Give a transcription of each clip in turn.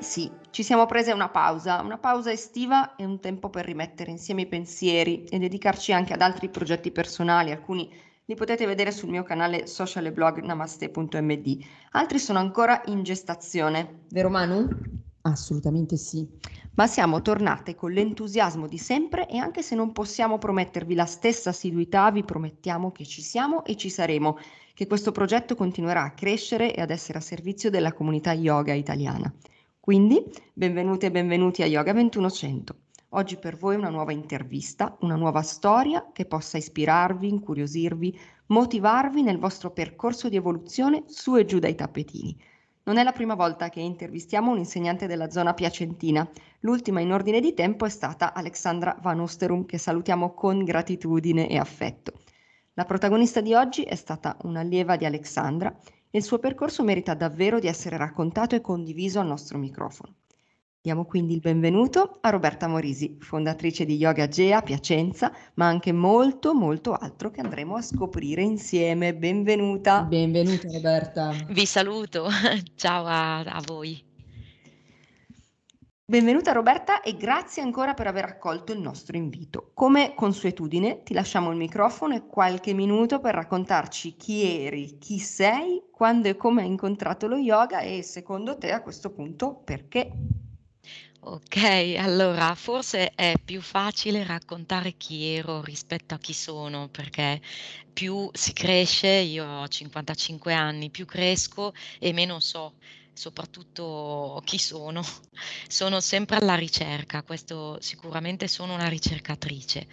Sì, ci siamo prese una pausa, una pausa estiva e un tempo per rimettere insieme i pensieri e dedicarci anche ad altri progetti personali, alcuni li potete vedere sul mio canale social e blog namaste.md, altri sono ancora in gestazione, vero Manu? Assolutamente sì. Ma siamo tornate con l'entusiasmo di sempre e anche se non possiamo promettervi la stessa assiduità, vi promettiamo che ci siamo e ci saremo, che questo progetto continuerà a crescere e ad essere a servizio della comunità yoga italiana. Quindi, benvenute e benvenuti a Yoga 2100. Oggi per voi una nuova intervista, una nuova storia che possa ispirarvi, incuriosirvi, motivarvi nel vostro percorso di evoluzione su e giù dai tappetini. Non è la prima volta che intervistiamo un insegnante della zona piacentina. L'ultima in ordine di tempo è stata Alexandra Van Osterum, che salutiamo con gratitudine e affetto. La protagonista di oggi è stata un'allieva di Alexandra il suo percorso merita davvero di essere raccontato e condiviso al nostro microfono. Diamo quindi il benvenuto a Roberta Morisi, fondatrice di Yoga Gea Piacenza, ma anche molto molto altro che andremo a scoprire insieme. Benvenuta. Benvenuta Roberta. Vi saluto, ciao a, a voi. Benvenuta Roberta e grazie ancora per aver accolto il nostro invito. Come consuetudine ti lasciamo il microfono e qualche minuto per raccontarci chi eri, chi sei, quando e come hai incontrato lo yoga e secondo te a questo punto perché. Ok, allora forse è più facile raccontare chi ero rispetto a chi sono, perché più si cresce, io ho 55 anni, più cresco e meno so soprattutto chi sono. Sono sempre alla ricerca, questo sicuramente sono una ricercatrice.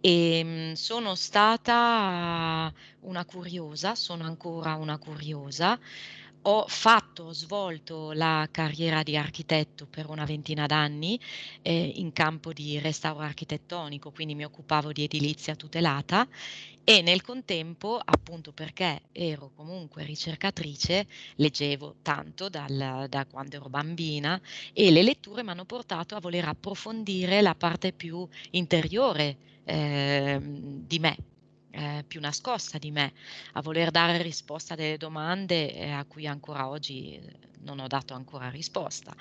E ehm, sono stata una curiosa, sono ancora una curiosa, ho fatto, ho svolto la carriera di architetto per una ventina d'anni eh, in campo di restauro architettonico, quindi mi occupavo di edilizia tutelata e nel contempo, appunto perché ero comunque ricercatrice, leggevo tanto dal, da quando ero bambina e le letture mi hanno portato a voler approfondire la parte più interiore eh, di me, eh, più nascosta di me, a voler dare risposta a delle domande eh, a cui ancora oggi eh, non ho dato ancora risposta.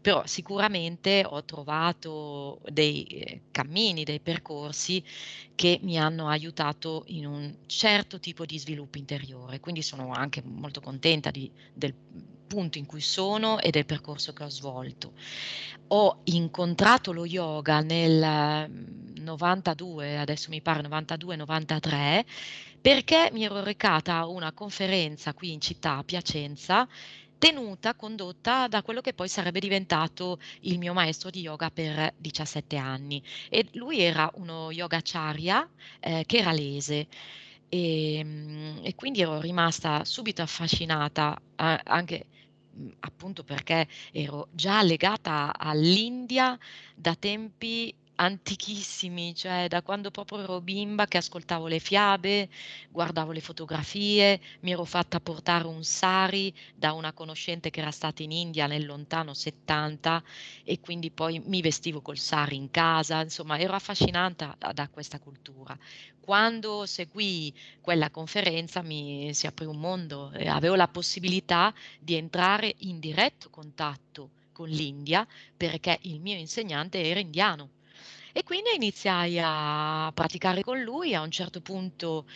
Però sicuramente ho trovato dei eh, cammini, dei percorsi che mi hanno aiutato in un certo tipo di sviluppo interiore. Quindi sono anche molto contenta di, del punto in cui sono e del percorso che ho svolto. Ho incontrato lo yoga nel 92, mm, adesso mi pare 92-93, perché mi ero recata a una conferenza qui in città, a Piacenza, tenuta, condotta da quello che poi sarebbe diventato il mio maestro di yoga per 17 anni. E lui era uno yogacharya eh, keralese. E, mm, e, quindi ero rimasta subito affascinata eh, anche appunto perché ero già legata all'India da tempi antichissimi, cioè da quando proprio ero bimba che ascoltavo le fiabe, guardavo le fotografie, mi ero fatta portare un sari da una conoscente che era stata in India nel lontano 70 e quindi poi mi vestivo col sari in casa, insomma ero affascinata da, da questa cultura. Quando seguì quella conferenza mi si aprì un mondo e avevo la possibilità di entrare in diretto contatto con l'India perché il mio insegnante era indiano. E quindi iniziai a praticare con lui, a un certo punto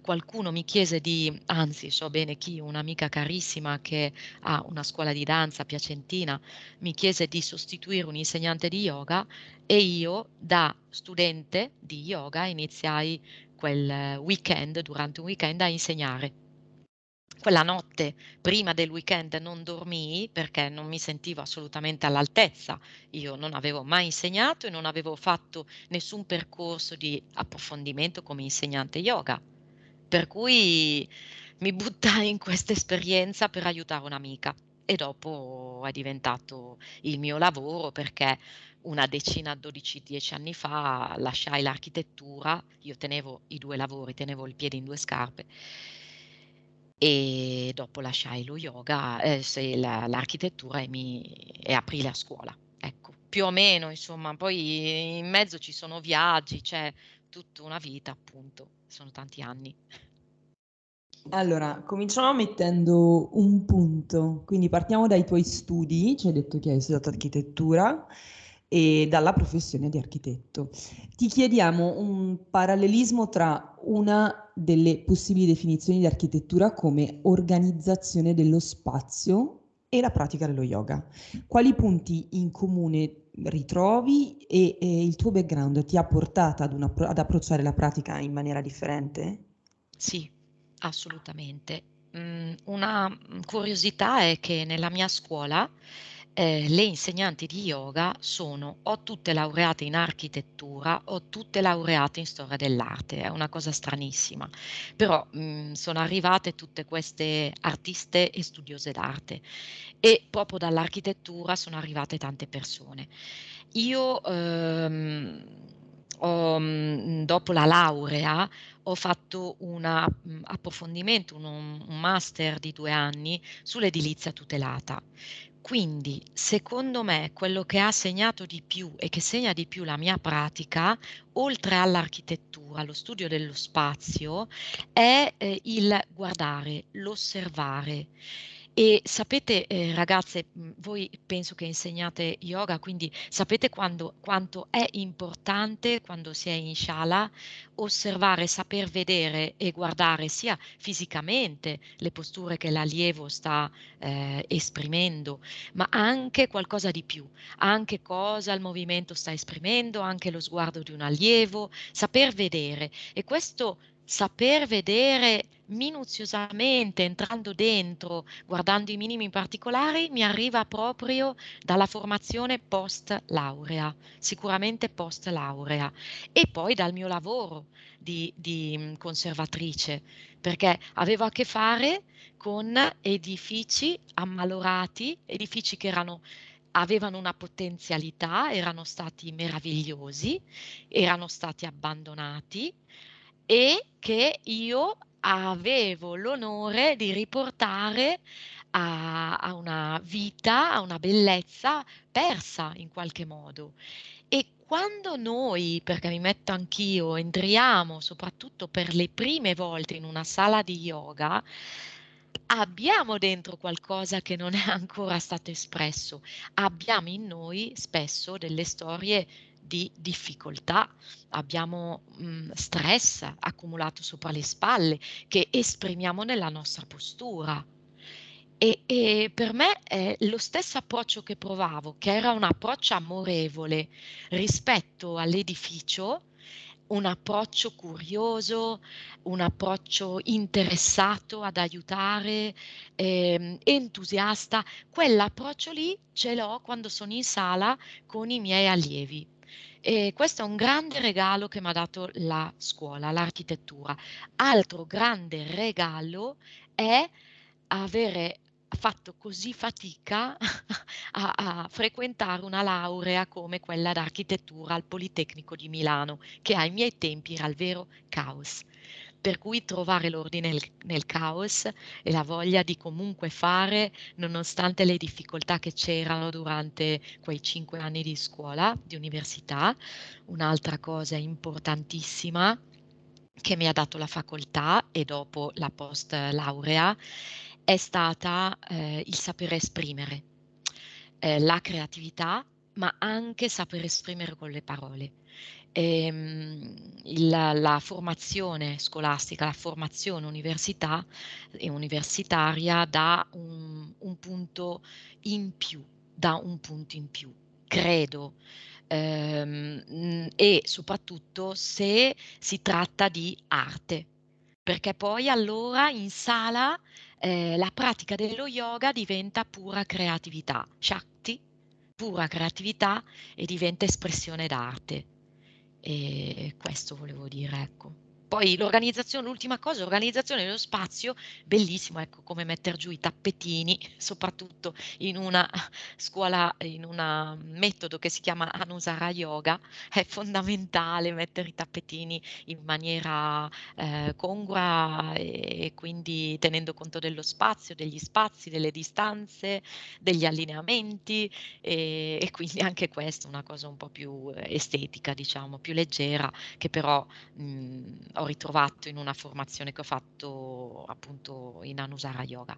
qualcuno mi chiese di, anzi so bene chi, un'amica carissima che ha una scuola di danza piacentina, mi chiese di sostituire un insegnante di yoga e io da studente di yoga iniziai quel weekend, durante un weekend, a insegnare. Quella notte prima del weekend non dormii perché non mi sentivo assolutamente all'altezza. Io non avevo mai insegnato e non avevo fatto nessun percorso di approfondimento come insegnante yoga. Per cui mi buttai in questa esperienza per aiutare un'amica e dopo è diventato il mio lavoro perché una decina, 12-10 anni fa lasciai l'architettura, io tenevo i due lavori, tenevo il piede in due scarpe e dopo lasciai lo yoga, eh, la, l'architettura e, mi, e aprì la scuola. Ecco, più o meno, insomma, poi in mezzo ci sono viaggi, c'è tutta una vita, appunto, sono tanti anni. Allora, cominciamo mettendo un punto, quindi partiamo dai tuoi studi, ci hai detto che hai studiato architettura e dalla professione di architetto. Ti chiediamo un parallelismo tra una delle possibili definizioni di architettura come organizzazione dello spazio e la pratica dello yoga. Quali punti in comune ritrovi e, e il tuo background ti ha portato ad, una, ad approcciare la pratica in maniera differente? Sì, assolutamente. Mm, una curiosità è che nella mia scuola eh, le insegnanti di yoga sono o tutte laureate in architettura o tutte laureate in storia dell'arte, è una cosa stranissima, però mh, mm, sono arrivate tutte queste artiste e studiose d'arte e proprio dall'architettura sono arrivate tante persone. Io ehm, ho, mm, dopo la laurea ho fatto un approfondimento, un, un master di due anni sull'edilizia tutelata. Quindi, secondo me, quello che ha segnato di più e che segna di più la mia pratica, oltre all'architettura, lo studio dello spazio, è eh, il guardare, l'osservare. E sapete, eh, ragazze, mhmm, voi penso che insegnate yoga, quindi sapete quando, quanto è importante quando si è in shala osservare, saper vedere e guardare sia fisicamente le posture che l'allievo sta eh, esprimendo, ma anche qualcosa di più, anche cosa il movimento sta esprimendo, anche lo sguardo di un allievo, saper vedere. E questo saper vedere minuziosamente, entrando dentro, guardando i minimi particolari, mi arriva proprio dalla formazione post laurea, sicuramente post laurea, e poi dal mio lavoro di, di mm, conservatrice, perché avevo a che fare con edifici ammalorati, edifici che erano avevano una potenzialità, erano stati meravigliosi, erano stati abbandonati, e che io avevo l'onore di riportare a, a una vita, a una bellezza persa in qualche modo. E quando noi, perché mi metto anch'io, entriamo soprattutto per le prime volte in una sala di yoga, abbiamo dentro qualcosa che non è ancora stato espresso. Abbiamo in noi spesso delle storie di difficoltà, abbiamo mh, mhmm, stress accumulato sopra le spalle che esprimiamo nella nostra postura. E, e, per me è lo stesso approccio che provavo, che era un approccio amorevole rispetto all'edificio, un approccio curioso, un approccio interessato ad aiutare, eh, entusiasta. Quell'approccio lì ce l'ho quando sono in sala con i miei allievi. E questo è un grande regalo che mi ha dato la scuola, l'architettura. Altro grande regalo è avere fatto così fatica a, a, frequentare una laurea come quella d'architettura al Politecnico di Milano, che ai miei tempi era il vero caos per cui trovare l'ordine nel, nel, caos e la voglia di comunque fare, nonostante le difficoltà che c'erano durante quei cinque anni di scuola, di università. Un'altra cosa importantissima che mi ha dato la facoltà e dopo la post laurea è stata eh, il sapere esprimere, eh, la creatività, ma anche saper esprimere con le parole ehm, il, la formazione scolastica, la formazione università, e universitaria dà un, un punto in più, dà un punto in più, credo. Ehm, e soprattutto se si tratta di arte, perché poi allora in sala eh, la pratica dello yoga diventa pura creatività, Shakti, pura creatività e diventa espressione d'arte. E questo volevo dire, ecco. Poi l'organizzazione, l'ultima cosa, l'organizzazione dello spazio, bellissimo, ecco, come mettere giù i tappetini, soprattutto in una scuola, in un metodo che si chiama Anusara Yoga, è fondamentale mettere i tappetini in maniera eh, congrua e, quindi tenendo conto dello spazio, degli spazi, delle distanze, degli allineamenti e, e quindi anche questa è una cosa un po' più estetica, diciamo, più leggera, che però mh, ho ritrovato in una formazione che ho fatto appunto in Anusara Yoga.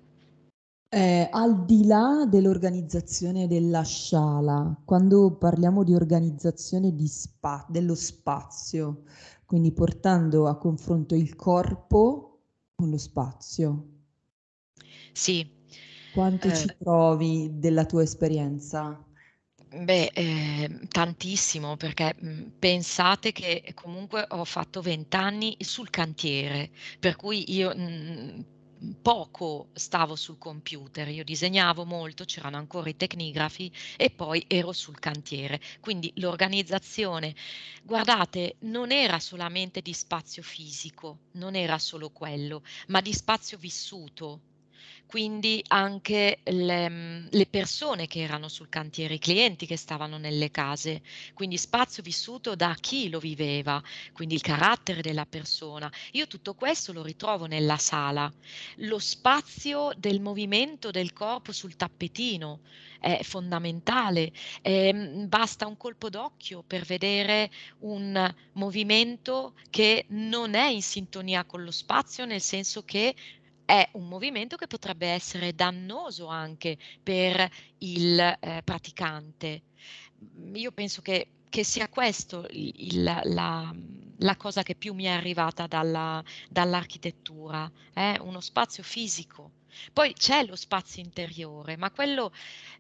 Eh, al di là dell'organizzazione della sciala, quando parliamo di organizzazione di spa- dello spazio, quindi portando a confronto il corpo con lo spazio. Sì. Quanto eh, ci trovi della tua esperienza? Beh, eh, tantissimo perché mh, mhmm, pensate che comunque ho fatto 20 anni sul cantiere, per cui io mh, poco stavo sul computer, io disegnavo molto, c'erano ancora i tecnigrafi e poi ero sul cantiere. Quindi l'organizzazione, guardate, non era solamente di spazio fisico, non era solo quello, ma di spazio vissuto quindi anche le, mhmm, le persone che erano sul cantiere, i clienti che stavano nelle case, quindi spazio vissuto da chi lo viveva, quindi il carattere della persona. Io tutto questo lo ritrovo nella sala. Lo spazio del movimento del corpo sul tappetino è fondamentale. Eh, basta un colpo d'occhio per vedere un movimento che non è in sintonia con lo spazio, nel senso che è un movimento che potrebbe essere dannoso anche per il eh, praticante. Mhmm, io penso che, che sia questo il, la, la, cosa che più mi è arrivata dalla, dall'architettura, eh? uno spazio fisico. Poi c'è lo spazio interiore, ma quello,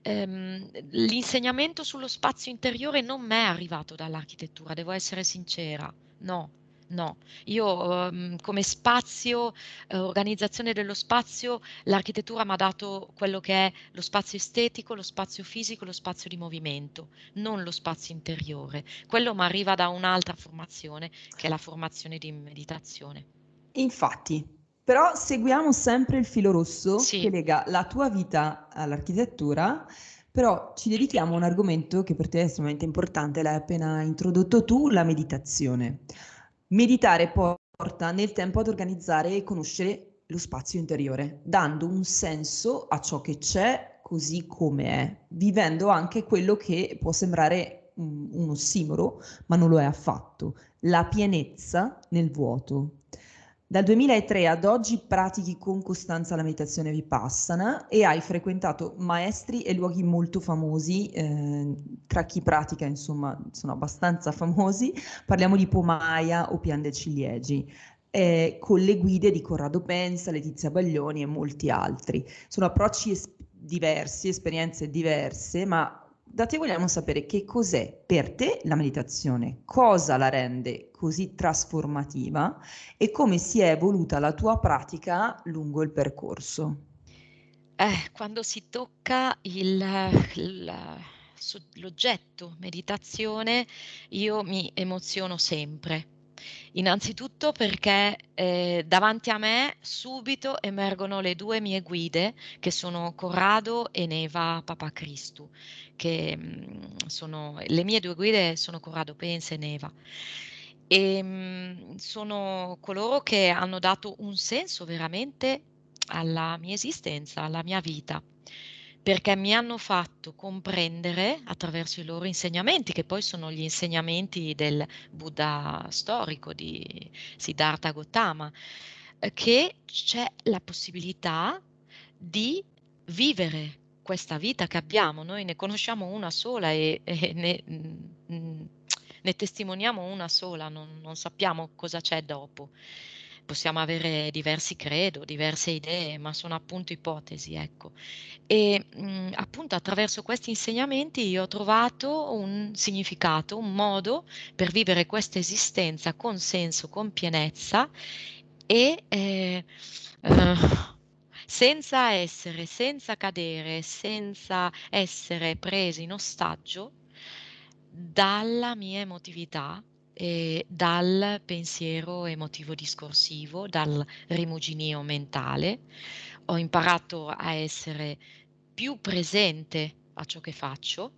ehm, l'insegnamento sullo spazio interiore non mi è arrivato dall'architettura, devo essere sincera, no No, io ehm, come spazio, eh, organizzazione dello spazio, l'architettura mi ha dato quello che è lo spazio estetico, lo spazio fisico, lo spazio di movimento, non lo spazio interiore. Quello mi arriva da un'altra formazione, che è la formazione di meditazione. Infatti, però seguiamo sempre il filo rosso Sì. che lega la tua vita all'architettura, però ci dedichiamo a un argomento che per te è estremamente importante, l'hai appena introdotto tu, la meditazione. Meditare porta nel tempo ad organizzare e conoscere lo spazio interiore, dando un senso a ciò che c'è così come è, vivendo anche quello che può sembrare un, un ossimoro, ma non lo è affatto, la pienezza nel vuoto. Dal 2003 ad oggi pratichi con costanza la meditazione vipassana e hai frequentato maestri e luoghi molto famosi, eh, tra chi pratica insomma sono abbastanza famosi, parliamo di Pomaya o Pian de Ciliegi, eh, con le guide di Corrado Pensa, Letizia Baglioni e molti altri. Sono approcci es- diversi, esperienze diverse, ma da te vogliamo sapere che cos'è per te la meditazione, cosa la rende così trasformativa e come si è evoluta la tua pratica lungo il percorso. Eh, quando si tocca il, il, l'oggetto meditazione, io mi emoziono sempre Innanzitutto perché eh, davanti a me subito emergono le due mie guide che sono Corrado e Neva Papa Cristo, che mh, mm, sono le mie due guide sono Corrado Pensa e Neva. E mh, sono coloro che hanno dato un senso veramente alla mia esistenza, alla mia vita perché mi hanno fatto comprendere attraverso i loro insegnamenti, che poi sono gli insegnamenti del Buddha storico di Siddhartha Gautama, eh, che c'è la possibilità di vivere questa vita che abbiamo, noi ne conosciamo una sola e, e ne, mm, ne, testimoniamo una sola, non, non sappiamo cosa c'è dopo possiamo avere diversi credo, diverse idee, ma sono appunto ipotesi, ecco. E mh, mhmm, appunto attraverso questi insegnamenti io ho trovato un significato, un modo per vivere questa esistenza con senso, con pienezza e eh, eh, senza essere, senza cadere, senza essere presi in ostaggio dalla mia emotività eh, dal pensiero emotivo discorsivo, dal rimuginio mentale. Ho imparato a essere più presente a ciò che faccio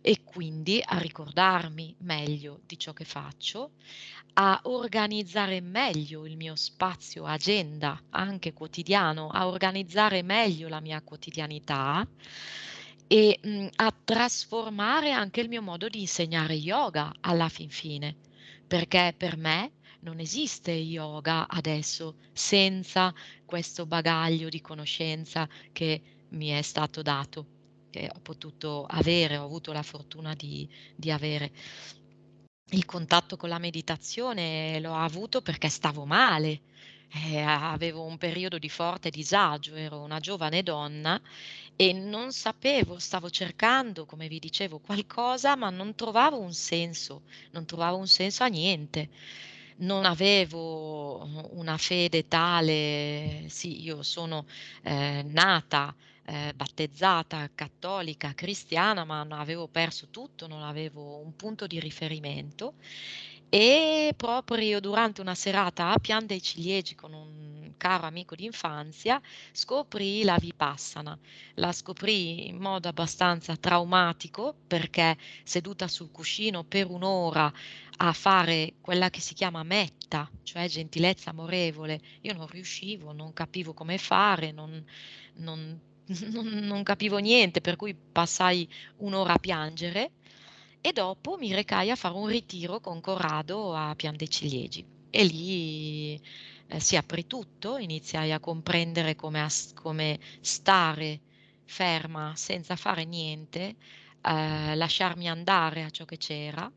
e quindi a ricordarmi meglio di ciò che faccio, a organizzare meglio il mio spazio agenda anche quotidiano, a organizzare meglio la mia quotidianità e mh, a trasformare anche il mio modo di insegnare yoga alla fin fine, perché per me non esiste yoga adesso senza questo bagaglio di conoscenza che mi è stato dato, che ho potuto avere, ho avuto la fortuna di, di avere. Il contatto con la meditazione l'ho avuto perché stavo male, eh, avevo un periodo di forte disagio, ero una giovane donna e non sapevo, stavo cercando, come vi dicevo, qualcosa, ma non trovavo un senso, non trovavo un senso a niente. Non avevo una fede tale, sì, io sono eh, nata, eh, battezzata, cattolica, cristiana, ma avevo perso tutto, non avevo un punto di riferimento e proprio durante una serata a Pian dei Ciliegi con un caro amico d'infanzia scoprì la Vipassana. La scoprì in modo abbastanza traumatico perché seduta sul cuscino per un'ora a fare quella che si chiama metta, cioè gentilezza amorevole, io non riuscivo, non capivo come fare, non, non, non, non capivo niente, per cui passai un'ora a piangere e dopo mi recai a fare un ritiro con Corrado a Pian dei Ciliegi. E lì eh, si aprì tutto, iniziai a comprendere come, come stare ferma senza fare niente, eh, lasciarmi andare a ciò che c'era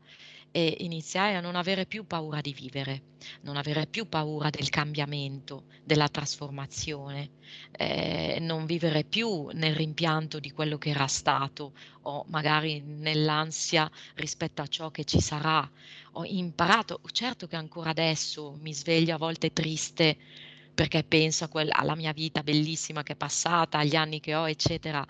e iniziai a non avere più paura di vivere, non avere più paura del cambiamento, della trasformazione, eh, non vivere più nel rimpianto di quello che era stato o magari nell'ansia rispetto a ciò che ci sarà. Ho imparato, certo che ancora adesso mi sveglio a volte triste perché penso a quella, alla mia vita bellissima che è passata, agli anni che ho, eccetera,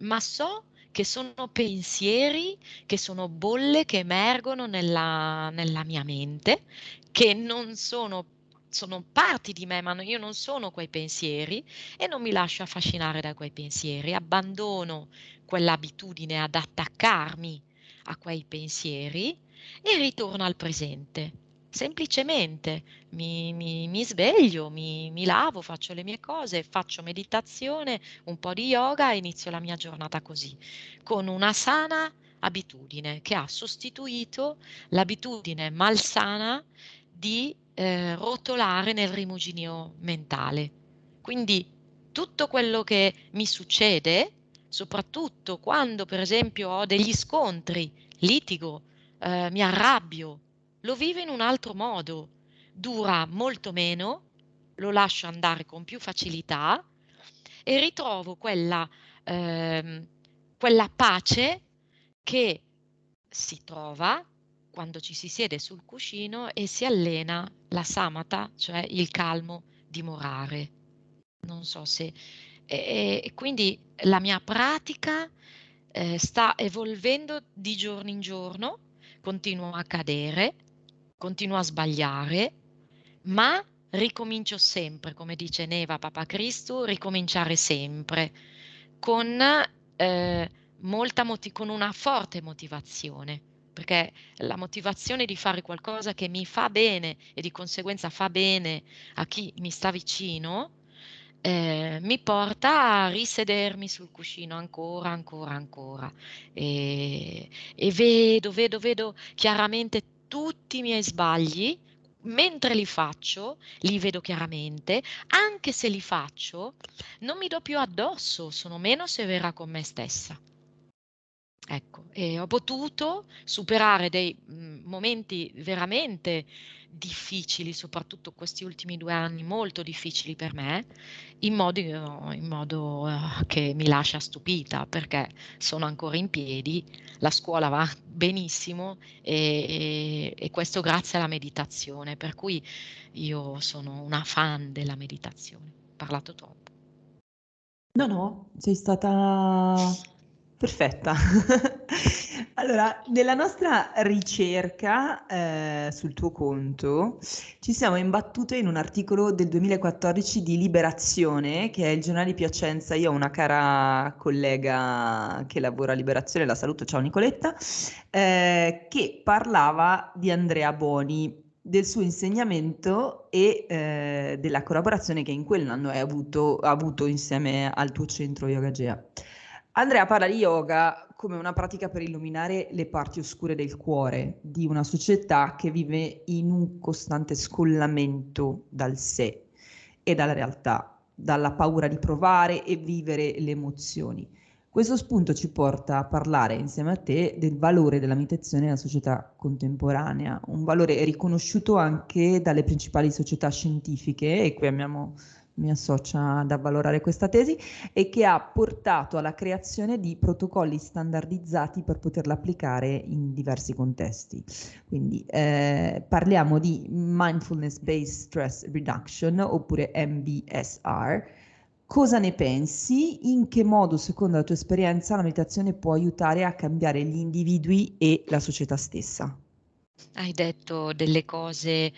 ma so che sono pensieri, che sono bolle che emergono nella, nella mia mente, che non sono sono parti di me, ma io non sono quei pensieri e non mi lascio affascinare da quei pensieri, abbandono quell'abitudine ad attaccarmi a quei pensieri e ritorno al presente. Semplicemente mi, mi, mi sveglio, mi, mi, lavo, faccio le mie cose, faccio meditazione, un po' di yoga e inizio la mia giornata così, con una sana abitudine che ha sostituito l'abitudine malsana di eh, rotolare nel rimuginio mentale. Quindi tutto quello che mi succede, soprattutto quando per esempio ho degli scontri, litigo, eh, mi arrabbio, lo vive in un altro modo, dura molto meno, lo lascio andare con più facilità e ritrovo quella, ehm, quella pace che si trova quando ci si siede sul cuscino e si allena la samatha, cioè il calmo dimorare. Non so se... E, e quindi la mia pratica eh, sta evolvendo di giorno in giorno, continuo a cadere, continuo a sbagliare, ma ricomincio sempre, come dice Neva Papa Cristo, ricominciare sempre con, eh, molta moti- con una forte motivazione, perché la motivazione di fare qualcosa che mi fa bene e di conseguenza fa bene a chi mi sta vicino, eh, mi porta a risedermi sul cuscino ancora, ancora, ancora. E, e vedo, vedo, vedo chiaramente tutti i miei sbagli, mentre li faccio, li vedo chiaramente, anche se li faccio, non mi do più addosso, sono meno severa con me stessa. Ecco, e ho potuto superare dei mh, momenti veramente difficili, soprattutto questi ultimi due anni molto difficili per me, in modo, in modo uh, che mi lascia stupita perché sono ancora in piedi, la scuola va benissimo e, e, e questo grazie alla meditazione, per cui io sono una fan della meditazione. Ho parlato troppo. No, no, sei stata Perfetta. Allora, nella nostra ricerca eh, sul tuo conto ci siamo imbattute in un articolo del 2014 di Liberazione, che è il giornale di Piacenza. Io ho una cara collega che lavora a Liberazione, la saluto, ciao Nicoletta, eh, che parlava di Andrea Boni, del suo insegnamento e eh, della collaborazione che in quell'anno hai avuto, avuto insieme al tuo centro Yoga Gea. Andrea parla di yoga come una pratica per illuminare le parti oscure del cuore di una società che vive in un costante scollamento dal sé e dalla realtà, dalla paura di provare e vivere le emozioni. Questo spunto ci porta a parlare insieme a te del valore della meditazione nella società contemporanea, un valore riconosciuto anche dalle principali società scientifiche, e qui abbiamo mi associa ad avvalorare questa tesi, e che ha portato alla creazione di protocolli standardizzati per poterla applicare in diversi contesti. Quindi eh, parliamo di Mindfulness Based Stress Reduction oppure MBSR. Cosa ne pensi? In che modo, secondo la tua esperienza, la meditazione può aiutare a cambiare gli individui e la società stessa? Hai detto delle cose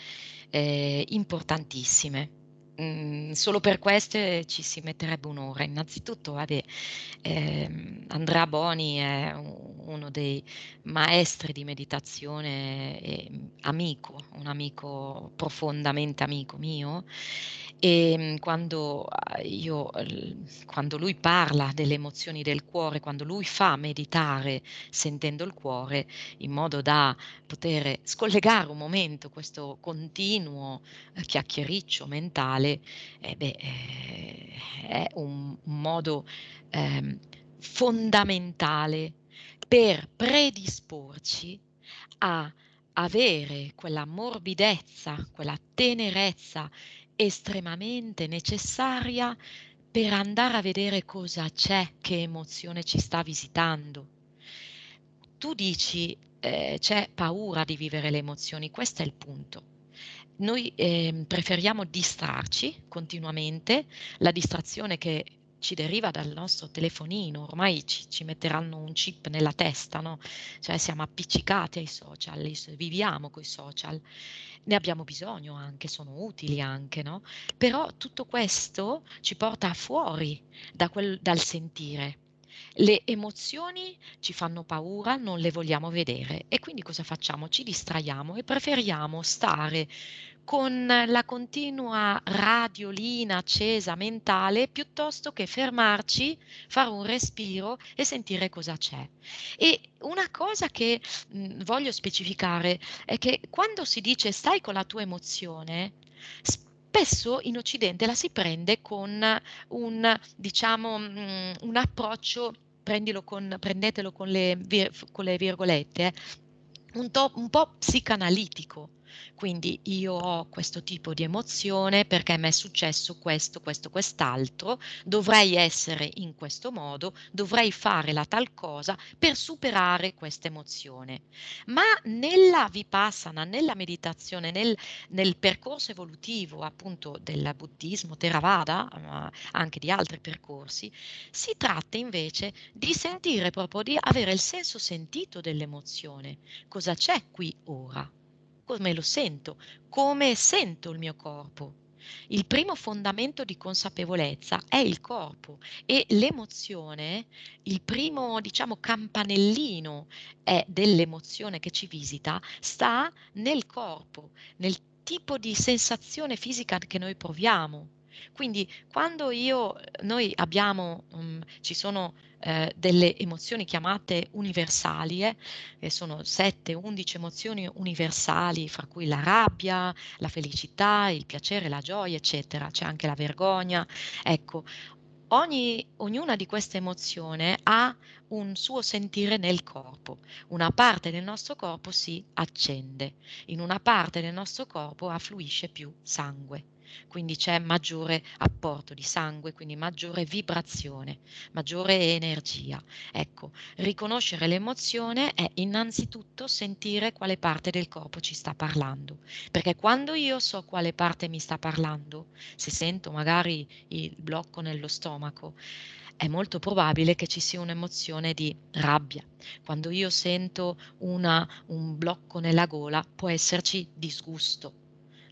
eh, importantissime Mhmm, solo per queste ci si metterebbe un'ora. Innanzitutto, vabbè, ehm, Andrea Boni è uno dei maestri di meditazione e amico, un amico profondamente amico mio e ehm, quando io quando lui parla delle emozioni del cuore, quando lui fa meditare sentendo il cuore, in modo da poter scollegare un momento questo continuo eh, chiacchiericcio mentale, eh beh, eh, è un un modo, ehm, fondamentale per predisporci a avere quella morbidezza, quella tenerezza estremamente necessaria per andare a vedere cosa c'è, che emozione ci sta visitando. Tu dici eh, c'è paura di vivere le emozioni, questo è il punto. Noi eh, preferiamo distrarci continuamente, la distrazione che ci deriva dal nostro telefonino, ormai ci, ci, metteranno un chip nella testa, no? Cioè siamo appiccicati ai social, viviamo con i social, ne abbiamo bisogno anche, sono utili anche, no? Però tutto questo ci porta fuori da quel, dal sentire. Le emozioni ci fanno paura, non le vogliamo vedere e quindi cosa facciamo? Ci distraiamo e preferiamo stare con la continua radiolina accesa mentale piuttosto che fermarci, fare un respiro e sentire cosa c'è. E una cosa che mh, voglio specificare è che quando si dice stai con la tua emozione, spesso in Occidente la si prende con un, diciamo, mh, un approccio, con, prendetelo con le, vir, con le virgolette, un, to, un po' psicanalitico quindi io ho questo tipo di emozione perché mi è successo questo, questo, quest'altro, dovrei essere in questo modo, dovrei fare la tal cosa per superare questa emozione. Ma nella vipassana, nella meditazione, nel, nel percorso evolutivo appunto del buddismo, Theravada, ma anche di altri percorsi, si tratta invece di sentire proprio, di avere il senso sentito dell'emozione. Cosa c'è qui ora? Come lo sento, come sento il mio corpo. Il primo fondamento di consapevolezza è il corpo e l'emozione, il primo diciamo campanellino dell'emozione che ci visita, sta nel corpo, nel tipo di sensazione fisica che noi proviamo. Quindi quando io, noi abbiamo, um, ci sono eh, delle emozioni chiamate universali, eh, che sono 7-11 emozioni universali, fra cui la rabbia, la felicità, il piacere, la gioia, eccetera. C'è anche la vergogna. Ecco, ogni, ognuna di queste emozioni ha un suo sentire nel corpo. Una parte del nostro corpo si accende, in una parte del nostro corpo affluisce più sangue quindi c'è maggiore apporto di sangue, quindi maggiore vibrazione, maggiore energia. Ecco, riconoscere l'emozione è innanzitutto sentire quale parte del corpo ci sta parlando, perché quando io so quale parte mi sta parlando, se sento magari il blocco nello stomaco, è molto probabile che ci sia un'emozione di rabbia. Quando io sento una, un blocco nella gola, può esserci disgusto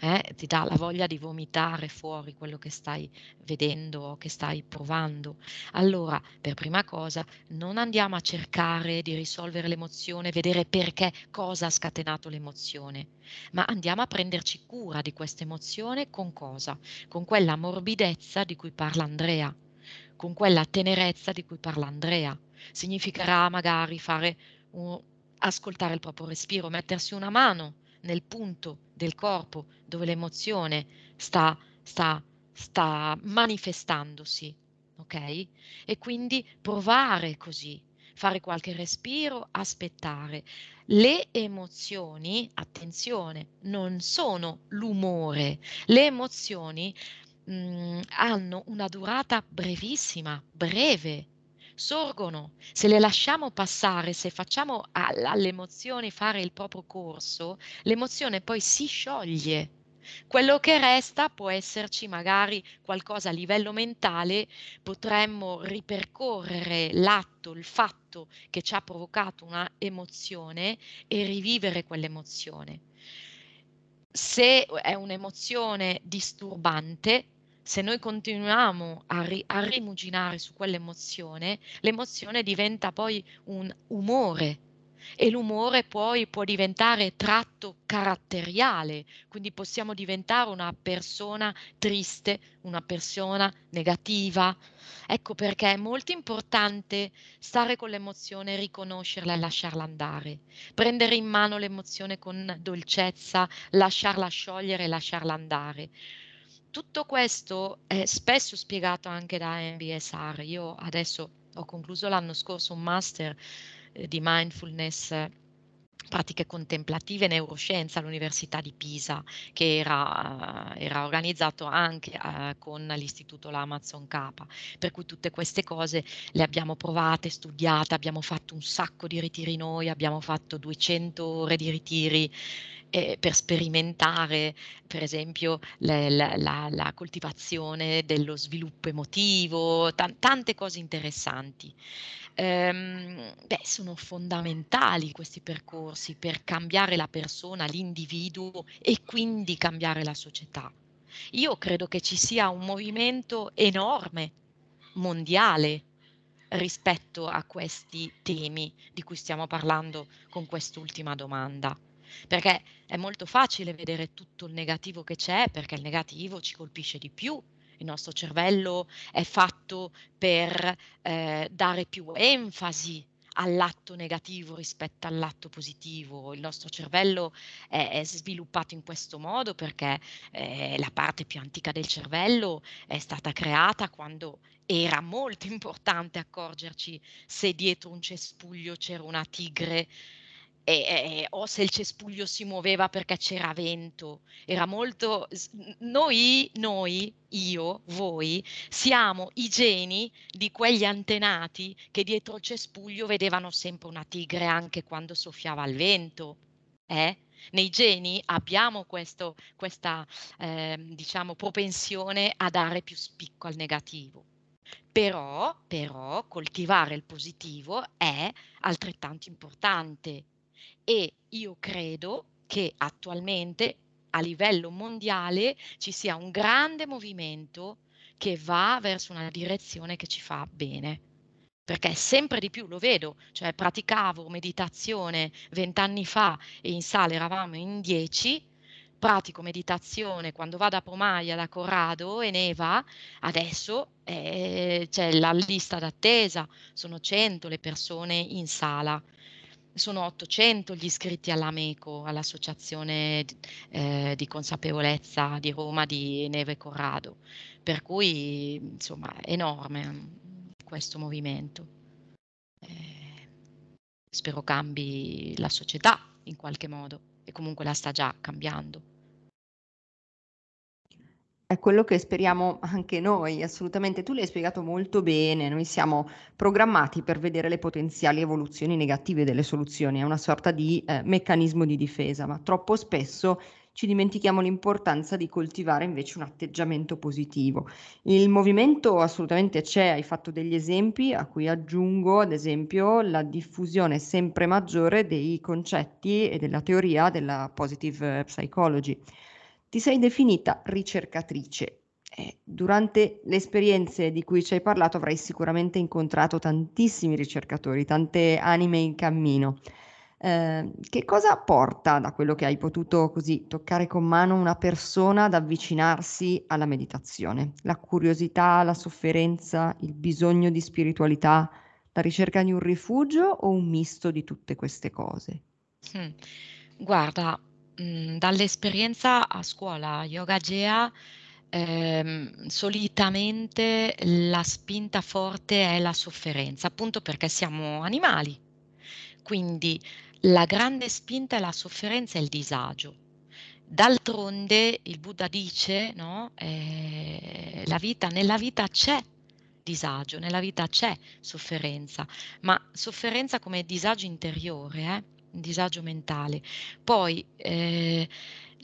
eh, ti dà la voglia di vomitare fuori quello che stai vedendo o che stai provando. Allora, per prima cosa, non andiamo a cercare di risolvere l'emozione, vedere perché cosa ha scatenato l'emozione, ma andiamo a prenderci cura di questa emozione con cosa? Con quella morbidezza di cui parla Andrea con quella tenerezza di cui parla Andrea, significherà magari fare un, ascoltare il proprio respiro, mettersi una mano nel punto del corpo dove l'emozione sta, sta, sta manifestandosi, ok? E quindi provare così, fare qualche respiro, aspettare. Le emozioni, attenzione, non sono l'umore, le emozioni mh, mm, hanno una durata brevissima, breve, sorgono. Se le lasciamo passare, se facciamo alle emozioni fare il proprio corso, l'emozione poi si scioglie. Quello che resta può esserci magari qualcosa a livello mentale, potremmo ripercorrere l'atto, il fatto che ci ha provocato una emozione e rivivere quell'emozione. Se è un'emozione disturbante, se noi continuiamo a, ri- a rimuginare su quell'emozione, l'emozione diventa poi un umore e l'umore poi può diventare tratto caratteriale, quindi possiamo diventare una persona triste, una persona negativa. Ecco perché è molto importante stare con l'emozione, riconoscerla e lasciarla andare, prendere in mano l'emozione con dolcezza, lasciarla sciogliere e lasciarla andare. Tutto questo è spesso spiegato anche da MBSR. Io adesso ho concluso l'anno scorso un master eh, di mindfulness pratiche contemplative e neuroscienza all'Università di Pisa, che era, era organizzato anche uh, con l'Istituto L'Amazon Capa. Per cui tutte queste cose le abbiamo provate, studiate, abbiamo fatto un sacco di ritiri noi, abbiamo fatto 200 ore di ritiri eh, per sperimentare, per esempio, le, la, la, la, coltivazione dello sviluppo emotivo, t- tante cose interessanti. Ehm, beh, sono fondamentali questi percorsi per cambiare la persona, l'individuo e quindi cambiare la società. Io credo che ci sia un movimento enorme, mondiale, rispetto a questi temi di cui stiamo parlando con quest'ultima domanda perché è molto facile vedere tutto il negativo che c'è, perché il negativo ci colpisce di più. Il nostro cervello è fatto per eh, dare più enfasi all'atto negativo rispetto all'atto positivo. Il nostro cervello è, è sviluppato in questo modo perché eh, la parte più antica del cervello è stata creata quando era molto importante accorgerci se dietro un cespuglio c'era una tigre e, e, o se il cespuglio si muoveva perché c'era vento. Era molto. Noi, noi, io, voi, siamo i geni di quegli antenati che dietro il cespuglio vedevano sempre una tigre anche quando soffiava il vento. Eh? Nei geni abbiamo questo, questa eh, diciamo, propensione a dare più spicco al negativo. Però, però coltivare il positivo è altrettanto importante e io credo che attualmente a livello mondiale ci sia un grande movimento che va verso una direzione che ci fa bene. Perché sempre di più lo vedo, cioè praticavo meditazione vent'anni fa e in sala eravamo in dieci, pratico meditazione quando vado a Pomaia da Corrado e neva, adesso eh, c'è la lista d'attesa, sono 100 le persone in sala sono 800 gli iscritti all'AMECO, all'Associazione eh, di Consapevolezza di Roma di Neve Corrado, per cui insomma è enorme mm, questo movimento. Eh, spero cambi la società in qualche modo e comunque la sta già cambiando. È quello che speriamo anche noi, assolutamente. Tu l'hai spiegato molto bene, noi siamo programmati per vedere le potenziali evoluzioni negative delle soluzioni, è una sorta di eh, meccanismo di difesa, ma troppo spesso ci dimentichiamo l'importanza di coltivare invece un atteggiamento positivo. Il movimento assolutamente c'è, hai fatto degli esempi a cui aggiungo ad esempio la diffusione sempre maggiore dei concetti e della teoria della positive psychology ti sei definita ricercatrice. Eh, durante le esperienze di cui ci hai parlato avrai sicuramente incontrato tantissimi ricercatori, tante anime in cammino. Eh, che cosa porta da quello che hai potuto così toccare con mano una persona ad avvicinarsi alla meditazione? La curiosità, la sofferenza, il bisogno di spiritualità, La ricerca di un rifugio o un misto di tutte queste cose? Mh. Guarda, mhmm, dall'esperienza a scuola Yoga Gea, ehm, solitamente la spinta forte è la sofferenza, appunto perché siamo animali. Quindi la grande spinta è la sofferenza e il disagio. D'altronde il Buddha dice, no, ehm, la vita nella vita c'è disagio, nella vita c'è sofferenza, ma sofferenza come disagio interiore, eh, disagio mentale. Poi eh,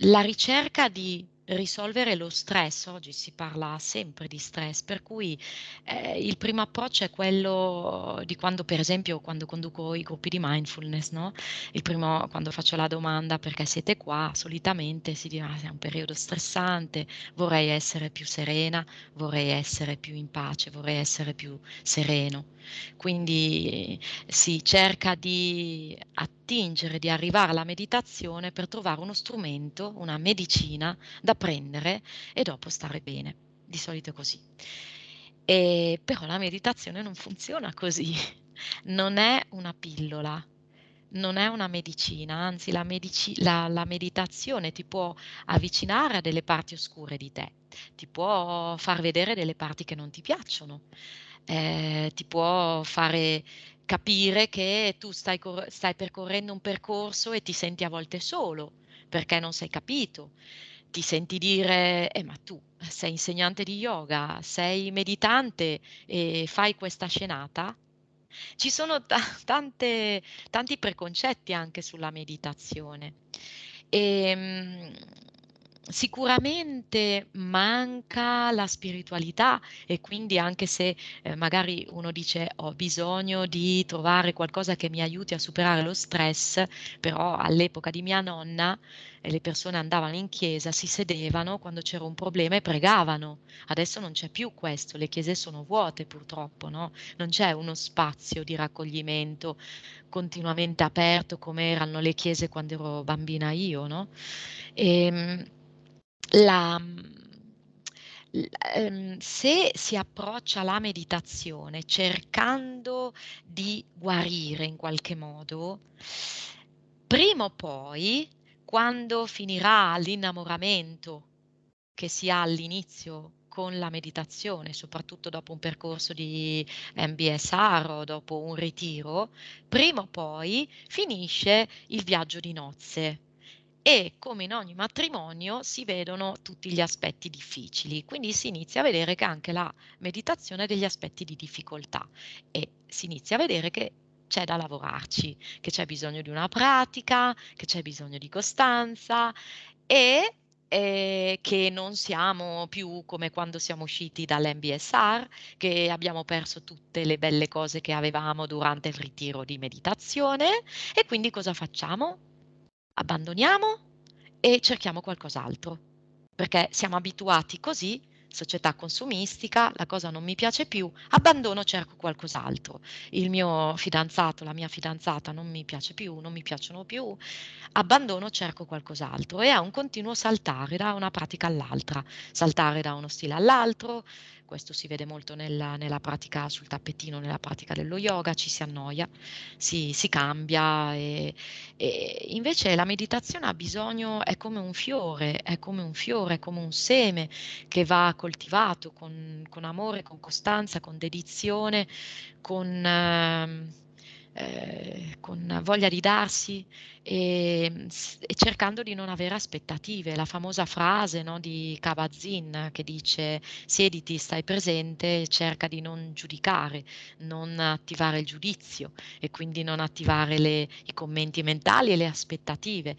la ricerca di risolvere lo stress, oggi si parla sempre di stress, per cui eh, il primo approccio è quello di quando, per esempio, quando conduco i gruppi di mindfulness, no? Il primo, quando faccio la domanda perché siete qua, solitamente si dice, ah, è un periodo stressante, vorrei essere più serena, vorrei essere più in pace, vorrei essere più sereno. Quindi si cerca di attingere, di arrivare alla meditazione per trovare uno strumento, una medicina da prendere e dopo stare bene. Di solito è così. E, però la meditazione non funziona così, non è una pillola, non è una medicina, anzi la, medici- la, la, meditazione ti può avvicinare a delle parti oscure di te, ti può far vedere delle parti che non ti piacciono, eh, ti può fare capire che tu stai, cor- stai percorrendo un percorso e ti senti a volte solo perché non sei capito. Ti senti dire, eh, ma tu sei insegnante di yoga, sei meditante e fai questa scenata? Ci sono t- tante, tanti preconcetti anche sulla meditazione. E, ehm, Sicuramente manca la spiritualità e quindi anche se eh, magari uno dice ho bisogno di trovare qualcosa che mi aiuti a superare lo stress, però all'epoca di mia nonna eh, le persone andavano in chiesa, si sedevano quando c'era un problema e pregavano. Adesso non c'è più questo, le chiese sono vuote purtroppo, no? non c'è uno spazio di raccoglimento continuamente aperto come erano le chiese quando ero bambina io. No? E, ehm, la, ehm, se si approccia alla meditazione cercando di guarire in qualche modo, prima o poi, quando finirà l'innamoramento che si ha all'inizio con la meditazione, soprattutto dopo un percorso di MBSR o dopo un ritiro, prima o poi finisce il viaggio di nozze e come in ogni matrimonio si vedono tutti gli aspetti difficili, quindi si inizia a vedere che anche la meditazione ha degli aspetti di difficoltà. E si inizia a vedere che c'è da lavorarci, che c'è bisogno di una pratica, che c'è bisogno di costanza e eh, che non siamo più come quando siamo usciti dall'MBSR, che abbiamo perso tutte le belle cose che avevamo durante il ritiro di meditazione. E quindi cosa facciamo? Abbandoniamo e cerchiamo qualcos'altro, perché siamo abituati così, società consumistica, la cosa non mi piace più, abbandono, cerco qualcos'altro. Il mio fidanzato, la mia fidanzata non mi piace più, non mi piacciono più, abbandono, cerco qualcos'altro. E è un continuo saltare da una pratica all'altra, saltare da uno stile all'altro, questo si vede molto nella, nella, pratica sul tappetino, nella pratica dello yoga, ci si annoia, si, si cambia e, e, invece la meditazione ha bisogno, è come un fiore, è come un fiore, è come un seme che va coltivato con, con amore, con costanza, con dedizione, con... Eh, eh, con voglia di darsi e, e, cercando di non avere aspettative. La famosa frase no, di Kabat-Zinn che dice siediti, stai presente cerca di non giudicare, non attivare il giudizio e quindi non attivare le, i commenti mentali e le aspettative.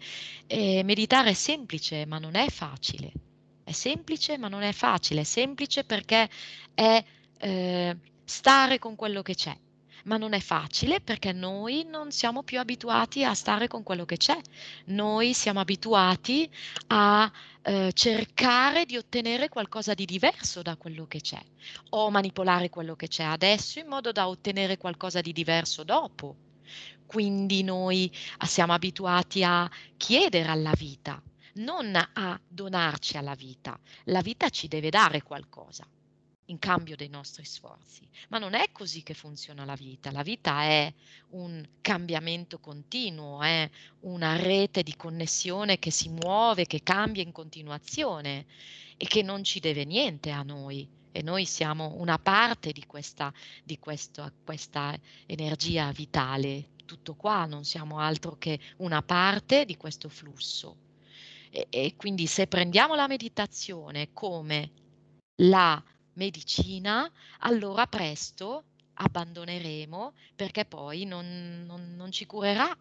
E meditare è semplice ma non è facile. È semplice ma non è facile, è semplice perché è eh, stare con quello che c'è ma non è facile perché noi non siamo più abituati a stare con quello che c'è. Noi siamo abituati a eh, cercare di ottenere qualcosa di diverso da quello che c'è o manipolare quello che c'è adesso in modo da ottenere qualcosa di diverso dopo. Quindi noi siamo abituati a chiedere alla vita, non a donarci alla vita. La vita ci deve dare qualcosa. In cambio dei nostri sforzi. Ma non è così che funziona la vita. La vita è un cambiamento continuo, è una rete di connessione che si muove, che cambia in continuazione e che non ci deve niente a noi. E noi siamo una parte di questa, di questo, questa energia vitale. Tutto qua, non siamo altro che una parte di questo flusso. E, e quindi se prendiamo la meditazione come la medicina, allora presto abbandoneremo perché poi non, non, non ci curerà.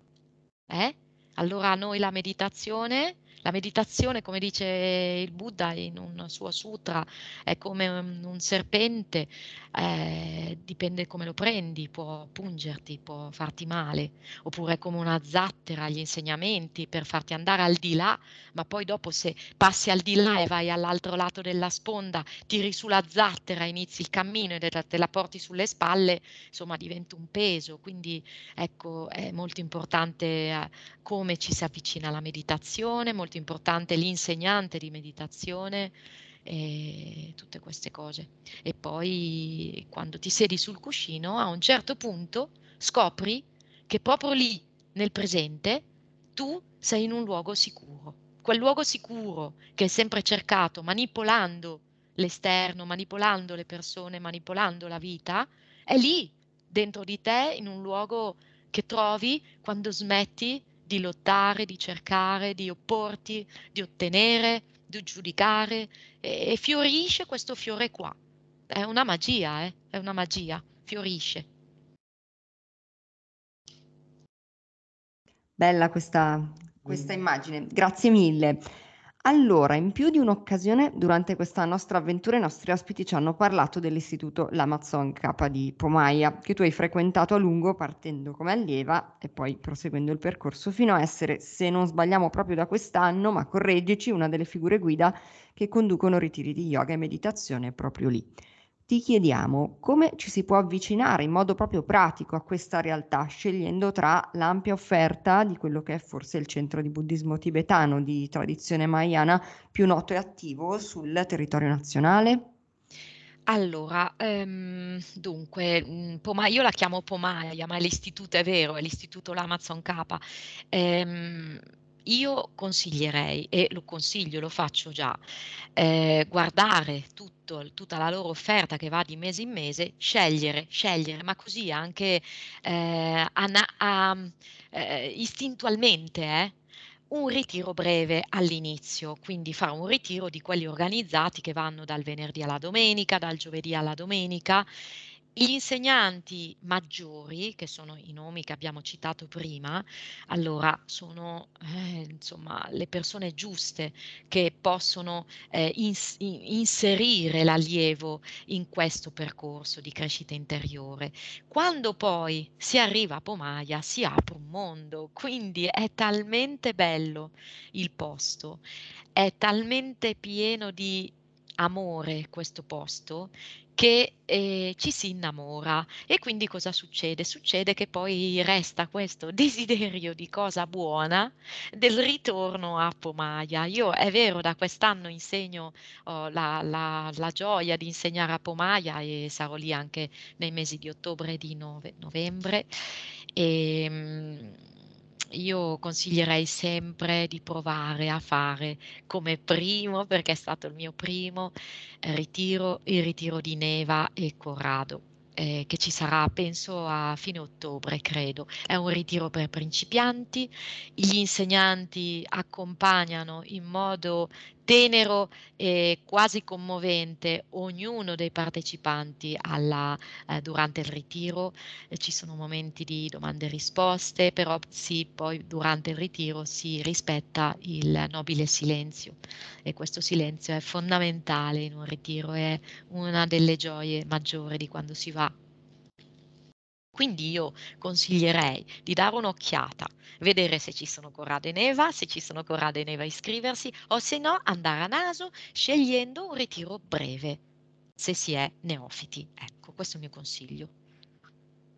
Eh? Allora noi la meditazione la meditazione, come dice il Buddha in un suo sutra, è come un serpente, eh, dipende come lo prendi, può pungerti, può farti male, oppure è come una zattera gli insegnamenti per farti andare al di là, ma poi dopo se passi al di là e vai all'altro lato della sponda, tiri sulla zattera, inizi il cammino e te la porti sulle spalle, insomma diventa un peso. Quindi ecco, è molto importante eh, come ci si avvicina alla meditazione, molto importante l'insegnante di meditazione e tutte queste cose. E poi quando ti siedi sul cuscino, a un certo punto scopri che proprio lì, nel presente, tu sei in un luogo sicuro. Quel luogo sicuro che hai sempre cercato, manipolando l'esterno, manipolando le persone, manipolando la vita, è lì, dentro di te, in un luogo che trovi quando smetti di lottare, di cercare, di opporti, di ottenere, di giudicare e, e fiorisce questo fiore qua. È una magia, eh? è una magia, fiorisce. Bella questa, questa immagine, grazie mille. Allora, in più di un'occasione durante questa nostra avventura i nostri ospiti ci hanno parlato dell'istituto L'Amazon K di Pomaia, che tu hai frequentato a lungo partendo come allieva e poi proseguendo il percorso fino a essere, se non sbagliamo proprio da quest'anno, ma correggici, una delle figure guida che conducono ritiri di yoga e meditazione proprio lì ti chiediamo come ci si può avvicinare in modo proprio pratico a questa realtà, scegliendo tra l'ampia offerta di quello che è forse il centro di buddismo tibetano di tradizione mahayana più noto e attivo sul territorio nazionale? Allora, ehm, dunque, mm, Poma- io la chiamo Pomaia, ma l'istituto è vero, è l'istituto l'Amazon K. Ehm, io consiglierei, e lo consiglio, lo faccio già, eh, guardare tutto, tutta la loro offerta che va di mese in mese, scegliere, scegliere, ma così anche eh, a, a, eh, istintualmente, eh, un ritiro breve all'inizio, quindi fare un ritiro di quelli organizzati che vanno dal venerdì alla domenica, dal giovedì alla domenica gli insegnanti maggiori, che sono i nomi che abbiamo citato prima, allora sono eh, insomma le persone giuste che possono eh, ins- inserire l'allievo in questo percorso di crescita interiore. Quando poi si arriva a Pomaia si apre un mondo, quindi è talmente bello il posto, è talmente pieno di amore questo posto che eh, ci si innamora e quindi cosa succede? Succede che poi resta questo desiderio di cosa buona del ritorno a Pomaia. Io è vero, da quest'anno insegno oh, la, la, la, gioia di insegnare a Pomaia e sarò lì anche nei mesi di ottobre e di nove, novembre. E, ehm, io consiglierei sempre di provare a fare come primo, perché è stato il mio primo eh, ritiro, il ritiro di Neva e Corrado. Eh, che ci sarà penso a fine ottobre credo è un ritiro per principianti gli insegnanti accompagnano in modo tenero e quasi commovente ognuno dei partecipanti alla, eh, durante il ritiro. Eh, ci sono momenti di domande e risposte, però sì, poi durante il ritiro si rispetta il nobile silenzio e questo silenzio è fondamentale in un ritiro, è una delle gioie maggiori di quando si va quindi io consiglierei di dare un'occhiata, vedere se ci sono Corrado e Neva, se ci sono Corrado e Neva iscriversi o se no andare a naso scegliendo un ritiro breve, se si è neofiti. Ecco, questo è il mio consiglio.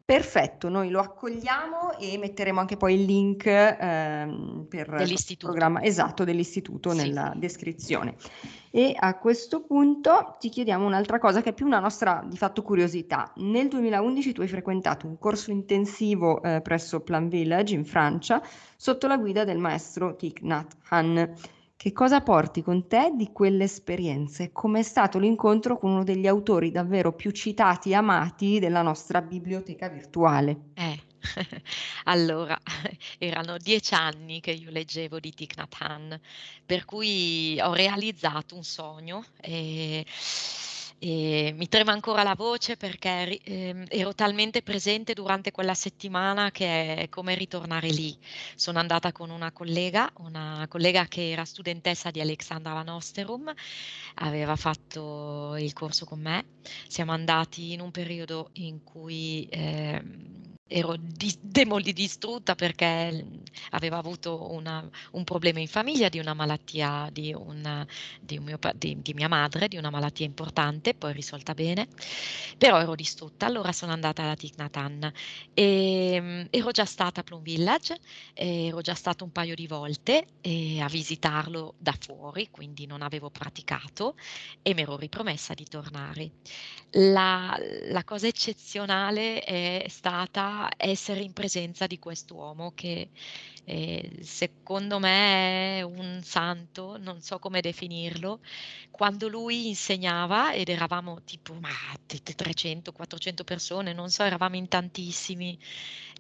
Perfetto, noi lo accogliamo e metteremo anche poi il link ehm, per il programma esatto dell'istituto sì. nella descrizione. E a questo punto ti chiediamo un'altra cosa che è più una nostra di fatto curiosità. Nel 2011 tu hai frequentato un corso intensivo eh, presso Plan Village in Francia sotto la guida del maestro Thich Nhat Hanh. Che cosa porti con te di quelle esperienze? Com'è stato l'incontro con uno degli autori davvero più citati e amati della nostra biblioteca virtuale? Eh, allora, erano dieci anni che io leggevo di Thich Nhat Hanh, per cui ho realizzato un sogno e e mi trema ancora la voce perché eh, ero talmente presente durante quella settimana che è come ritornare lì. Sono andata con una collega, una collega che era studentessa di Alexandra Van Osterum, aveva fatto il corso con me. Siamo andati in un periodo in cui eh, ero di, demoli distrutta perché aveva avuto una, un problema in famiglia di una malattia di, una, di, un mio, di, mia madre, di una malattia importante, poi risolta bene, però ero distrutta, allora sono andata alla Hanh e ehm, ero già stata a Plum Village, ero già stata un paio di volte a visitarlo da fuori, quindi non avevo praticato e mi ero ripromessa di tornare. La, la cosa eccezionale è stata essere in presenza di quest'uomo che eh, secondo me è un santo, non so come definirlo. Quando lui insegnava, ed eravamo tipo ma, 300-400 persone, non so, eravamo in tantissimi,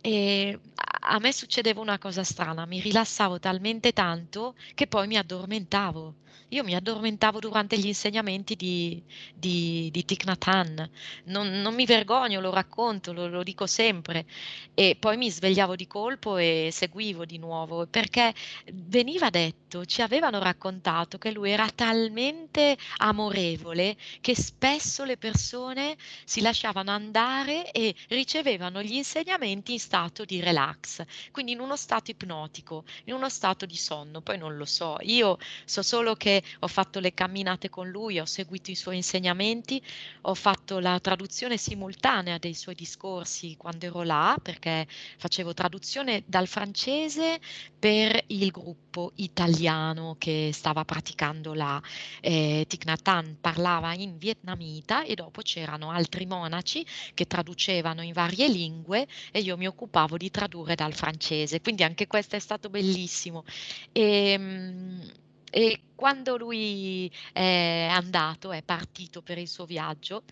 e a me succedeva una cosa strana, mi rilassavo talmente tanto che poi mi addormentavo io mi addormentavo durante gli insegnamenti di, di, di Thich Nhat Hanh. Non, non, mi vergogno, lo racconto, lo, lo, dico sempre. E poi mi svegliavo di colpo e seguivo di nuovo, perché veniva detto, ci avevano raccontato che lui era talmente amorevole che spesso le persone si lasciavano andare e ricevevano gli insegnamenti in stato di relax, quindi in uno stato ipnotico, in uno stato di sonno. Poi non lo so, io so solo che ho fatto le camminate con lui, ho seguito i suoi insegnamenti, ho fatto la traduzione simultanea dei suoi discorsi quando ero là, perché facevo traduzione dal francese per il gruppo italiano che stava praticando là. Eh, Thich Nhat Hanh parlava in vietnamita e dopo c'erano altri monaci che traducevano in varie lingue e io mi occupavo di tradurre dal francese, quindi anche questo è stato bellissimo. E, ehm, e quando lui è andato, è partito per il suo viaggio,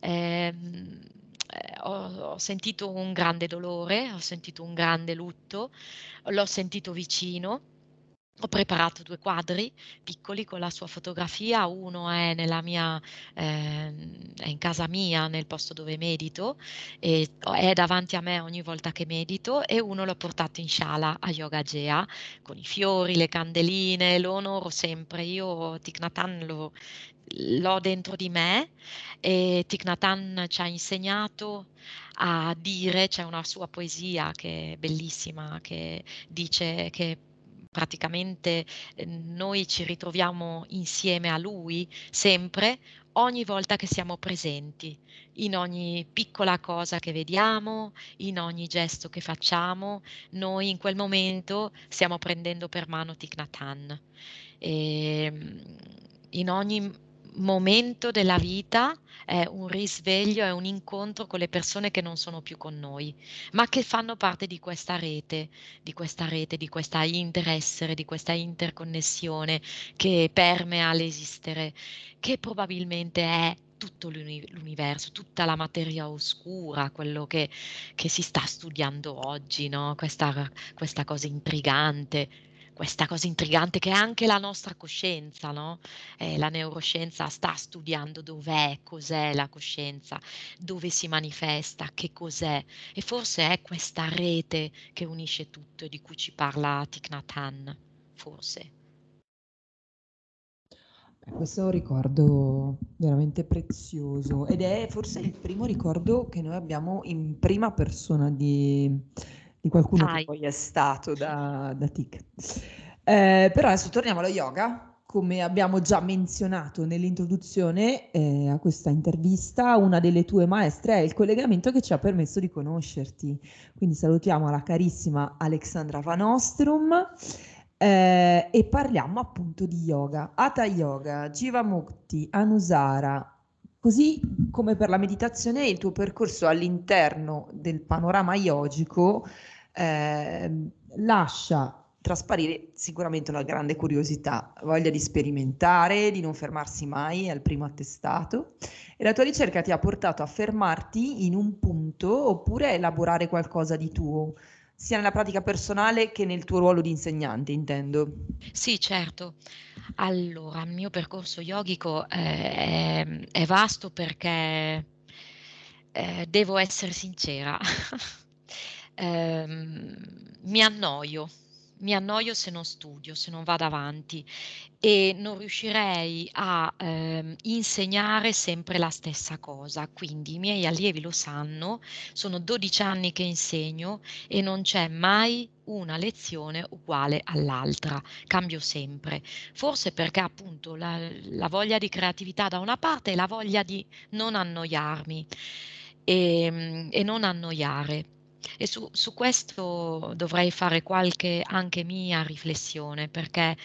ehm, eh, ho, ho, sentito un grande dolore, ho sentito un grande lutto, l'ho sentito vicino ho preparato due quadri piccoli con la sua fotografia, uno è mia, eh, è in casa mia, nel posto dove medito, e è davanti a me ogni volta che medito, e uno l'ho portato in shala a Yoga Gea, con i fiori, le candeline, lo onoro sempre. Io Hanh lo, l'ho dentro di me e Thich Nhat ci ha insegnato a dire, c'è una sua poesia che è bellissima, che dice che praticamente ehm, noi ci ritroviamo insieme a lui sempre ogni volta che siamo presenti, in ogni piccola cosa che vediamo, in ogni gesto che facciamo, noi in quel momento stiamo prendendo per mano Thich Nhat ehm, in ogni momento della vita è un risveglio, è un incontro con le persone che non sono più con noi, ma che fanno parte di questa rete, di questa rete, di questa interessere, di questa interconnessione che permea l'esistere, che probabilmente è tutto l'universo, tutta la materia oscura, quello che, che si sta studiando oggi, no? questa, questa cosa intrigante, questa cosa intrigante che anche la nostra coscienza, no? Eh, la neuroscienza sta studiando dov'è, cos'è la coscienza, dove si manifesta, che cos'è e forse è questa rete che unisce tutto e di cui ci parla Thich Nhat Hanh, forse. Questo è un ricordo veramente prezioso ed è forse il primo ricordo che noi abbiamo in prima persona di, di qualcuno Ai. che poi è stato da, da TIC. Eh, però adesso torniamo allo yoga come abbiamo già menzionato nell'introduzione eh, a questa intervista, una delle tue maestre è il collegamento che ci ha permesso di conoscerti. Quindi salutiamo la carissima Alexandra Van Ostrom eh, e parliamo appunto di yoga. Hatha Yoga, Jivamukti, Anusara, Così come per la meditazione, il tuo percorso all'interno del panorama yogico eh, lascia trasparire sicuramente una grande curiosità, voglia di sperimentare, di non fermarsi mai al primo attestato e la tua ricerca ti ha portato a fermarti in un punto oppure a elaborare qualcosa di tuo, sia nella pratica personale che nel tuo ruolo di insegnante, intendo. Sì, certo. Allora, il mio percorso yogico eh, è, è vasto perché eh, devo essere sincera, eh, mi annoio mi annoio se non studio, se non vado avanti e non riuscirei a ehm, insegnare sempre la stessa cosa. Quindi i miei allievi lo sanno, sono 12 anni che insegno e non c'è mai una lezione uguale all'altra, cambio sempre. Forse perché appunto la, la voglia di creatività da una parte e la voglia di non annoiarmi e, ehm, e non annoiare. E su, su questo dovrei fare qualche anche mia riflessione, perché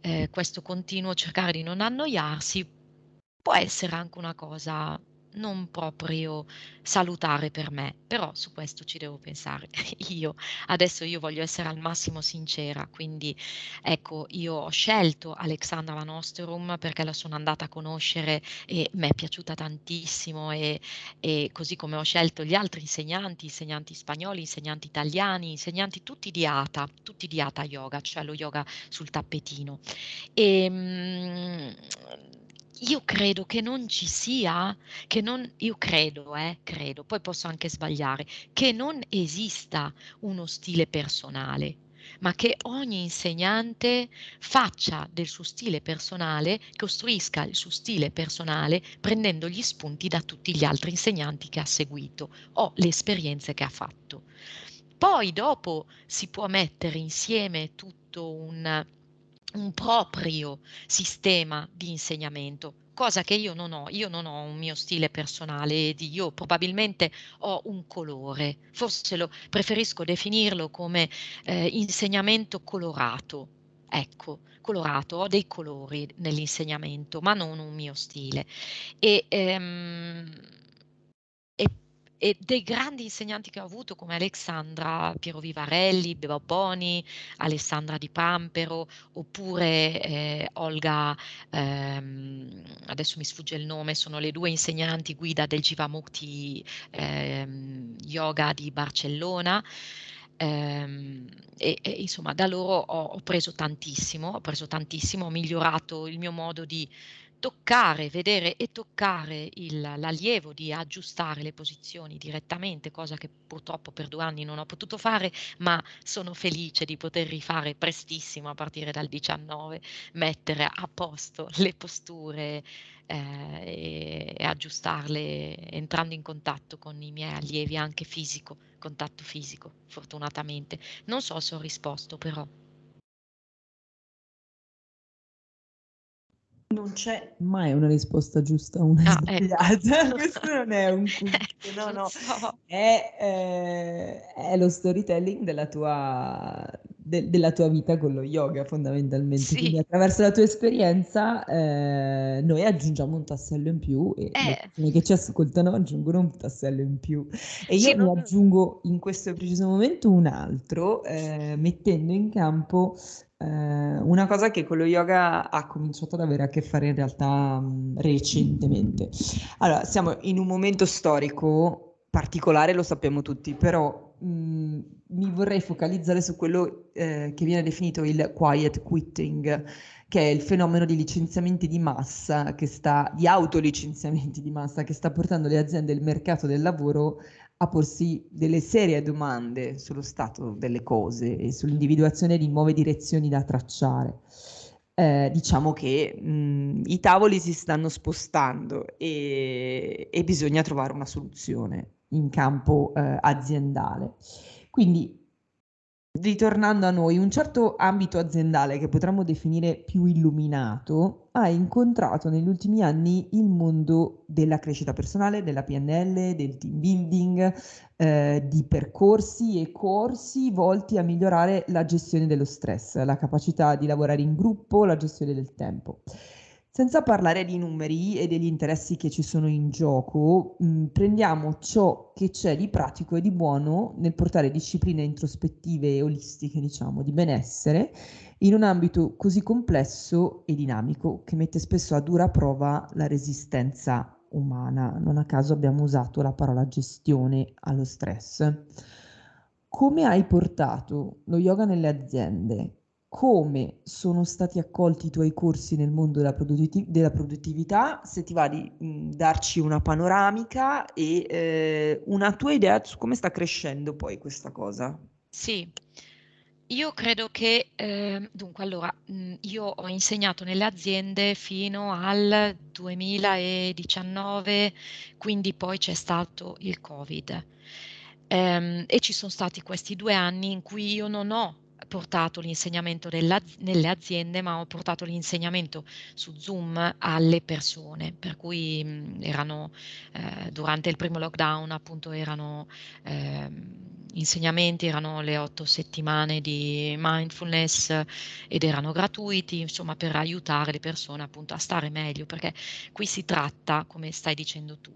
eh, questo continuo cercare di non annoiarsi può essere anche una cosa non proprio salutare per me, però su questo ci devo pensare io. Adesso io voglio essere al massimo sincera, quindi ecco, io ho scelto Alexandra Van Osterum perché la sono andata a conoscere e mi è piaciuta tantissimo e, e così come ho scelto gli altri insegnanti, insegnanti spagnoli, insegnanti italiani, insegnanti tutti di Hatha, tutti di Hatha Yoga, cioè lo yoga sul tappetino. E, mh, io credo che non ci sia, che non, io credo, eh, credo, poi posso anche sbagliare, che non esista uno stile personale, ma che ogni insegnante faccia del suo stile personale, costruisca il suo stile personale prendendo gli spunti da tutti gli altri insegnanti che ha seguito o le esperienze che ha fatto. Poi dopo si può mettere insieme tutto un un proprio sistema di insegnamento, cosa che io non ho. Io non ho un mio stile personale, io probabilmente ho un colore, forse lo, preferisco definirlo come eh, insegnamento colorato. Ecco, colorato, ho dei colori nell'insegnamento, ma non un mio stile. E, ehm, e dei grandi insegnanti che ho avuto come Alexandra Piero Vivarelli, Bob Boni, Alessandra Di Pampero, oppure eh, Olga, ehm, adesso mi sfugge il nome, sono le due insegnanti guida del Jivamukti ehm, Yoga di Barcellona. Ehm, e, e, insomma da loro ho, ho preso tantissimo, ho preso tantissimo, ho migliorato il mio modo di toccare, vedere e toccare il, l'allievo, di aggiustare le posizioni direttamente, cosa che purtroppo per due anni non ho potuto fare, ma sono felice di poter rifare prestissimo a partire dal 19, mettere a posto le posture eh, e, e aggiustarle entrando in contatto con i miei allievi, anche fisico, contatto fisico, fortunatamente. Non so se ho risposto però. Non c'è mai una risposta giusta o una ah, ecco. sbagliata, ecco. questo non è un quiz, no, no, so. è, eh, è, lo storytelling della tua, de, della tua, vita con lo yoga fondamentalmente, sì. quindi attraverso la tua esperienza eh, noi aggiungiamo un tassello in più e eh. le persone che ci ascoltano aggiungono un tassello in più e io sì, ne non... aggiungo in questo preciso momento un altro eh, mettendo in campo eh, una cosa che con lo yoga ha cominciato ad avere a che fare in realtà mh, recentemente. Allora, siamo in un momento storico particolare, lo sappiamo tutti, però mh, mi vorrei focalizzare su quello eh, che viene definito il quiet quitting, che è il fenomeno di licenziamenti di massa, che sta, di autolicenziamenti di massa, che sta portando le aziende e il mercato del lavoro a porsi delle serie domande sullo stato delle cose e sull'individuazione di nuove direzioni da tracciare. Eh, diciamo che mh, i tavoli si stanno spostando e, e, bisogna trovare una soluzione in campo eh, aziendale. Quindi ritornando a noi, un certo ambito aziendale che potremmo definire più illuminato ha incontrato negli ultimi anni il mondo della crescita personale, della PNL, del team building, eh, di percorsi e corsi volti a migliorare la gestione dello stress, la capacità di lavorare in gruppo, la gestione del tempo. Senza parlare di numeri e degli interessi che ci sono in gioco, mh, mm, prendiamo ciò che c'è di pratico e di buono nel portare discipline introspettive e olistiche, diciamo, di benessere in un ambito così complesso e dinamico che mette spesso a dura prova la resistenza umana. Non a caso abbiamo usato la parola gestione allo stress. Come hai portato lo yoga nelle aziende? Come sono stati accolti i tuoi corsi nel mondo della, produttiv- della produttività, se ti va di mh, darci una panoramica e eh, una tua idea su come sta crescendo poi questa cosa. Sì, io credo che, eh, dunque, allora, mh, io ho insegnato nelle aziende fino al 2019, quindi poi c'è stato il Covid. Ehm, e ci sono stati questi due anni in cui io non ho portato l'insegnamento nelle aziende, ma ho portato l'insegnamento su Zoom alle persone, per cui mh, erano eh, durante il primo lockdown appunto erano eh, insegnamenti, erano le otto settimane di mindfulness ed erano gratuiti, insomma per aiutare le persone appunto a stare meglio, perché qui si tratta, come stai dicendo tu,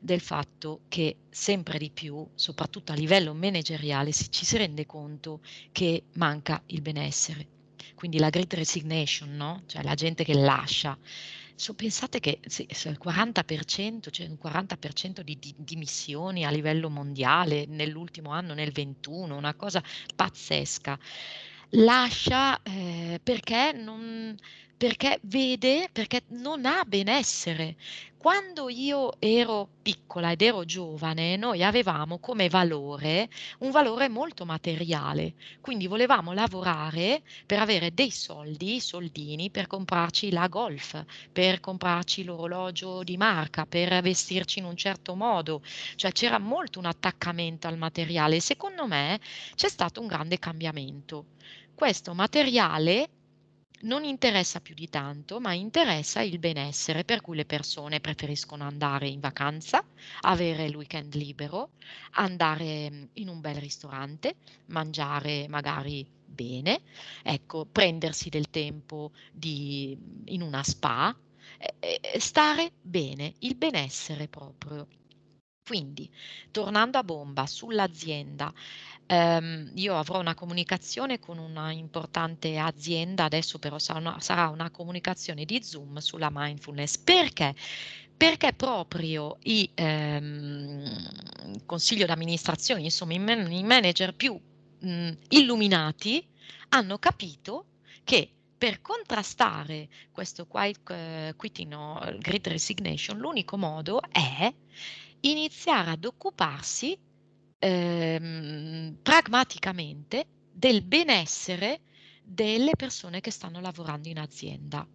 del fatto che sempre di più, soprattutto a livello manageriale, ci si rende conto che manca il benessere. Quindi la great resignation, no? cioè la gente che lascia. So, pensate che il 40%, cioè un 40% di, di dimissioni a livello mondiale nell'ultimo anno, nel 21, una cosa pazzesca. Lascia eh, perché non, perché vede, perché non ha benessere. Quando io ero piccola ed ero giovane, noi avevamo come valore un valore molto materiale, quindi volevamo lavorare per avere dei soldi, soldini, per comprarci la golf, per comprarci l'orologio di marca, per vestirci in un certo modo, cioè c'era molto un attaccamento al materiale. Secondo me c'è stato un grande cambiamento. Questo materiale non interessa più di tanto, ma interessa il benessere, per cui le persone preferiscono andare in vacanza, avere il weekend libero, andare mm, in un bel ristorante, mangiare magari bene, ecco, prendersi del tempo di, in una spa, stare bene, il benessere proprio. Quindi, tornando a bomba sull'azienda, ehm, io avrò una comunicazione con una importante azienda, adesso però sarà una, sarà una comunicazione di Zoom sulla mindfulness. Perché? Perché proprio i ehm, consiglio d'amministrazione, insomma i, man- i manager più mh, illuminati hanno capito che per contrastare questo quiet uh, quitting o great resignation, l'unico modo è iniziare ad occuparsi ehm, pragmaticamente del benessere delle persone che stanno lavorando in azienda.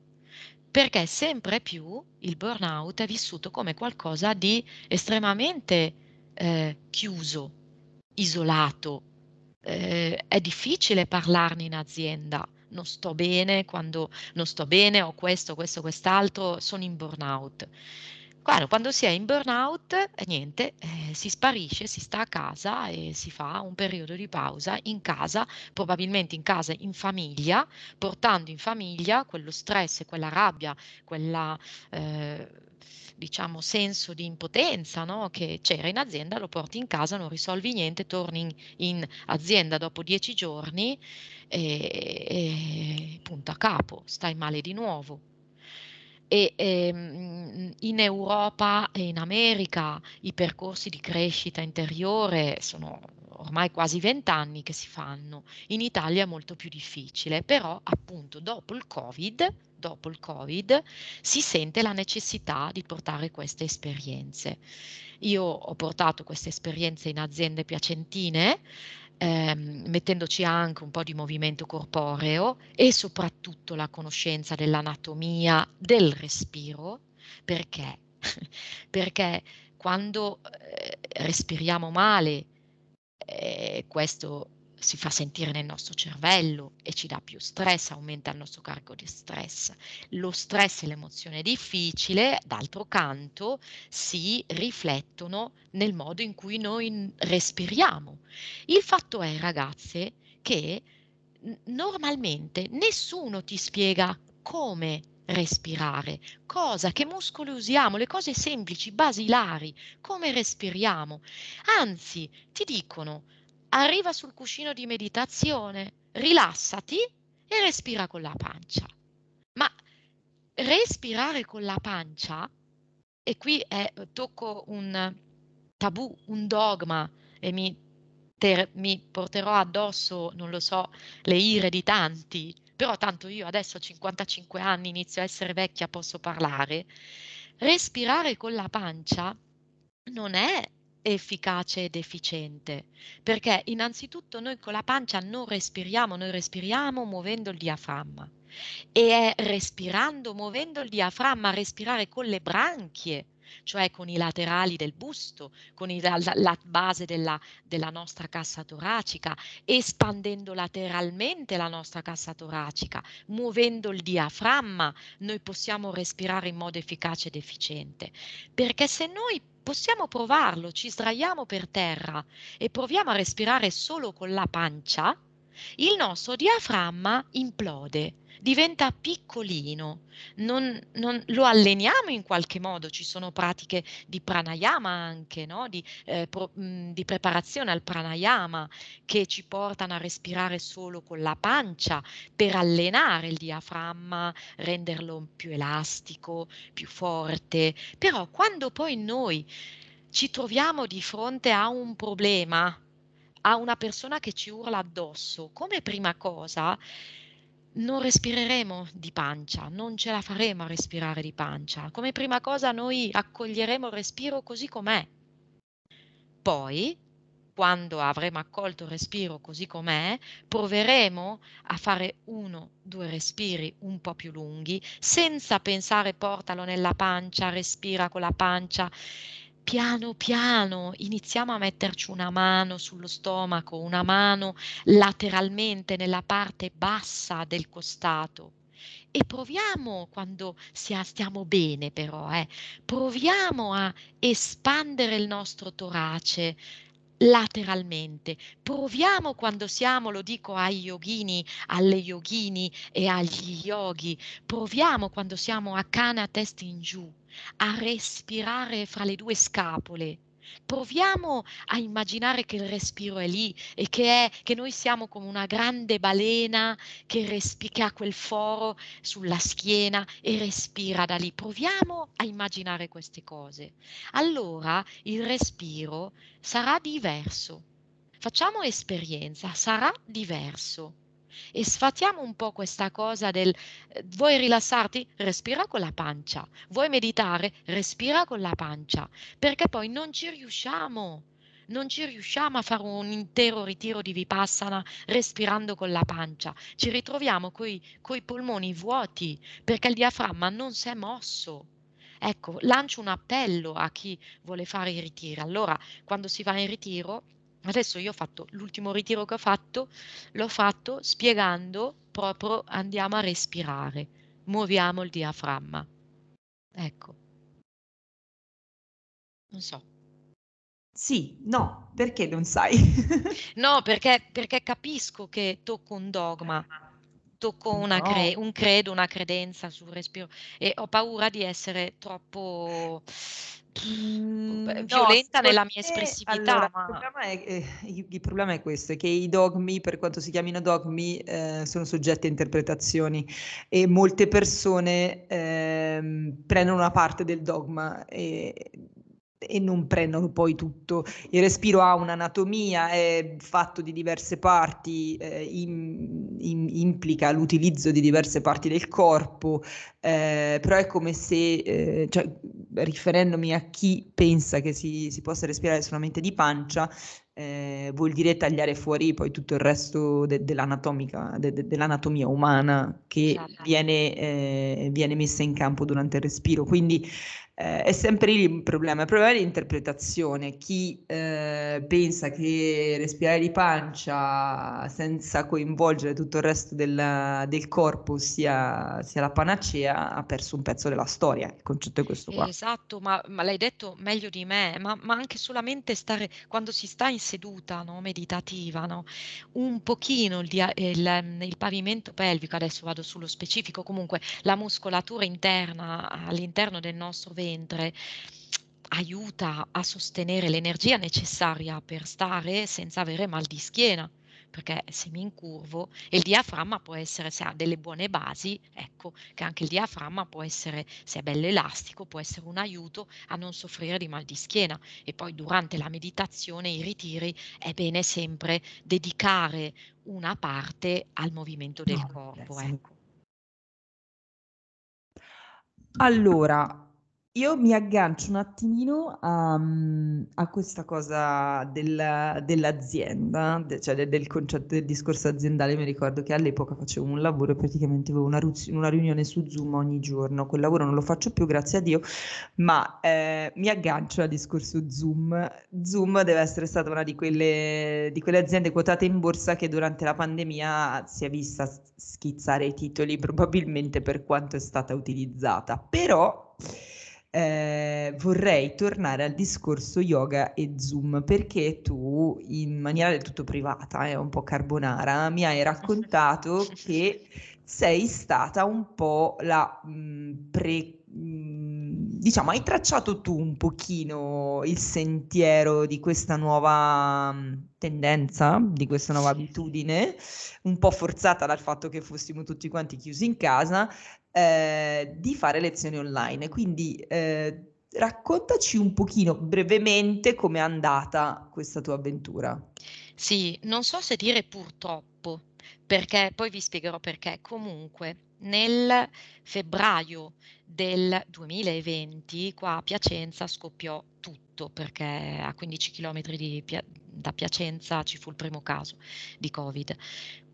Perché sempre più il burnout è vissuto come qualcosa di estremamente eh, chiuso, isolato. Eh, è difficile parlarne in azienda. Non sto bene quando non sto bene, ho questo, questo, quest'altro, sono in burnout. Guarda, quando si è in burnout, eh, niente, eh, si sparisce, si sta a casa e si fa un periodo di pausa in casa, probabilmente in casa in famiglia, portando in famiglia quello stress, quella rabbia, quella eh, diciamo senso di impotenza no? che c'era in azienda, lo porti in casa, non risolvi niente, torni in, in azienda dopo dieci giorni e, e punta a capo, stai male di nuovo e ehm, in Europa e in America i percorsi di crescita interiore sono ormai quasi vent'anni che si fanno, in Italia è molto più difficile, però appunto dopo il Covid, dopo il Covid si sente la necessità di portare queste esperienze. Io ho portato queste esperienze in aziende piacentine ehm, mettendoci anche un po' di movimento corporeo e soprattutto la conoscenza dell'anatomia del respiro, perché? perché quando eh, respiriamo male, eh, questo si fa sentire nel nostro cervello e ci dà più stress, aumenta il nostro carico di stress. Lo stress e l'emozione difficile, d'altro canto, si riflettono nel modo in cui noi respiriamo. Il fatto è, ragazze, che normalmente nessuno ti spiega come respirare, cosa, che muscoli usiamo, le cose semplici, basilari, come respiriamo. Anzi, ti dicono, arriva sul cuscino di meditazione, rilassati e respira con la pancia. Ma respirare con la pancia, e qui è, tocco un tabù, un dogma, e mi, ter, mi porterò addosso, non lo so, le ire di tanti, però tanto io adesso ho 55 anni, inizio a essere vecchia, posso parlare. Respirare con la pancia non è efficace ed efficiente, perché innanzitutto noi con la pancia non respiriamo, noi respiriamo muovendo il diaframma. E è respirando, muovendo il diaframma, respirare con le branchie, cioè con i laterali del busto, con il, la, la, base della, della nostra cassa toracica, espandendo lateralmente la nostra cassa toracica, muovendo il diaframma, noi possiamo respirare in modo efficace ed efficiente. Perché se noi possiamo provarlo, ci sdraiamo per terra e proviamo a respirare solo con la pancia, il nostro diaframma implode, diventa piccolino, non, non, lo alleniamo in qualche modo, ci sono pratiche di pranayama anche, no? di, eh, pro, mh, di preparazione al pranayama che ci portano a respirare solo con la pancia per allenare il diaframma, renderlo più elastico, più forte, però quando poi noi ci troviamo di fronte a un problema, a una persona che ci urla addosso, come prima cosa non respireremo di pancia, non ce la faremo a respirare di pancia. Come prima cosa noi accoglieremo il respiro così com'è. Poi, quando avremo accolto il respiro così com'è, proveremo a fare uno, due respiri un po' più lunghi, senza pensare portalo nella pancia, respira con la pancia piano piano iniziamo a metterci una mano sullo stomaco, una mano lateralmente nella parte bassa del costato. E proviamo, quando stiamo bene però, eh, proviamo a espandere il nostro torace, lateralmente. Proviamo quando siamo, lo dico ai yogini, alle yogini e agli yogi, proviamo quando siamo a cane a testa in giù a respirare fra le due scapole. Proviamo a immaginare che il respiro è lì e che, è, che noi siamo come una grande balena che, respi, che ha quel foro sulla schiena e respira da lì. Proviamo a immaginare queste cose. Allora il respiro sarà diverso. Facciamo esperienza, sarà diverso e sfatiamo un po' questa cosa del eh, vuoi rilassarti? Respira con la pancia, vuoi meditare? Respira con la pancia, perché poi non ci riusciamo. Non ci riusciamo a fare un intero ritiro di Vipassana respirando con la pancia. Ci ritroviamo coi, i polmoni vuoti perché il diaframma non si è mosso. Ecco, lancio un appello a chi vuole fare i ritiri. Allora, quando si va in ritiro, Adesso io ho fatto l'ultimo ritiro che ho fatto, l'ho fatto spiegando proprio andiamo a respirare, muoviamo il diaframma. Ecco. Non so. Sì, no, perché non sai? no, perché, perché capisco che tocco un dogma, tocco una cre- un credo, una credenza sul respiro e ho paura di essere troppo Mhmm, violenta no, nella mia espressività. Allora, ma... il, problema è, eh, il, problema è, questo, è che i dogmi, per quanto si chiamino dogmi, eh, sono soggetti a interpretazioni e molte persone eh, prendono una parte del dogma e e non prendono poi tutto. Il respiro ha un'anatomia, è fatto di diverse parti, eh, in, in, implica l'utilizzo di diverse parti del corpo, eh, però è come se, eh, cioè, riferendomi a chi pensa che si, si possa respirare solamente di pancia, eh, vuol dire tagliare fuori poi tutto il resto de- dell'anatomica, de- de- dell'anatomia umana che esatto. viene, eh, viene, messa in campo durante il respiro. Quindi eh, è sempre lì il problema, il problema è l'interpretazione. Chi eh, pensa che respirare di pancia senza coinvolgere tutto il resto del, del corpo sia, sia, la panacea ha perso un pezzo della storia. Il concetto è questo qua. Esatto, ma, ma l'hai detto meglio di me, ma, ma, anche solamente stare quando si sta in seduta no, meditativa, no, un pochino il, il, il pavimento pelvico, adesso vado sullo specifico, comunque la muscolatura interna all'interno del nostro ventre aiuta a sostenere l'energia necessaria per stare senza avere mal di schiena perché se mi incurvo e il diaframma può essere, se ha delle buone basi, ecco che anche il diaframma può essere, se è bello elastico, può essere un aiuto a non soffrire di mal di schiena. E poi durante la meditazione, i ritiri, è bene sempre dedicare una parte al movimento del no, corpo. Ecco. Allora, io mi aggancio un attimino a, mhmm, a questa cosa del dell'azienda, de cioè de del concetto del discorso aziendale. Mi ricordo che all'epoca facevo un lavoro e praticamente avevo una una riunione su Zoom ogni giorno. Quel lavoro non lo faccio più, grazie a Dio, ma, ehm, mi aggancio al discorso Zoom. Zoom deve essere stata una di quelle di quelle aziende quotate in borsa che durante la pandemia si è vista schizzare i titoli, probabilmente per quanto è stata utilizzata. Però eh, vorrei tornare al discorso yoga e Zoom perché tu, in maniera del tutto privata e eh, un po' carbonara, mi hai raccontato che sei stata un po' la mh, pre... Diciamo, hai tracciato tu un pochino il sentiero di questa nuova tendenza, di questa nuova abitudine, un po' forzata dal fatto che fossimo tutti quanti chiusi in casa, eh, di fare lezioni online. Quindi eh, raccontaci un pochino brevemente com'è andata questa tua avventura. Sì, non so se dire purtroppo, perché poi vi spiegherò perché. Comunque, nel febbraio del 2020 qua a Piacenza scoppiò tutto perché a 15 km di, da Piacenza ci fu il primo caso di Covid.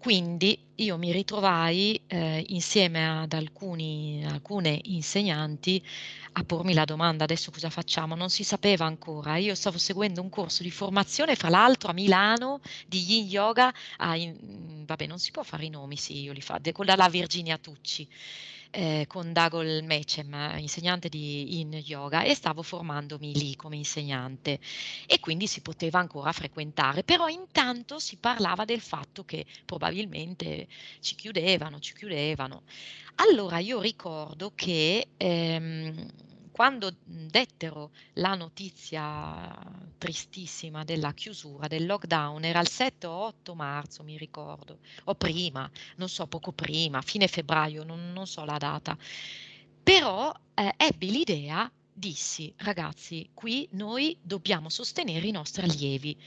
Quindi io mi ritrovai eh, insieme ad alcuni, alcune insegnanti a pormi la domanda adesso cosa facciamo? Non si sapeva ancora. Io stavo seguendo un corso di formazione, fra l'altro a Milano, di Yin Yoga. A, in, vabbè, non si può fare i nomi, sì, io li faccio, con la Virginia Tucci eh, con Dagol Mechem, insegnante di in yoga, e stavo formandomi lì come insegnante e quindi si poteva ancora frequentare, però intanto si parlava del fatto che probabilmente ci chiudevano, ci chiudevano. Allora io ricordo che ehm, quando dettero la notizia tristissima della chiusura, del lockdown, era il 7 o 8 marzo, mi ricordo, o prima, non so, poco prima, fine febbraio, non, non so la data, però eh, ebbi l'idea dissi, ragazzi, qui noi dobbiamo sostenere i nostri allievi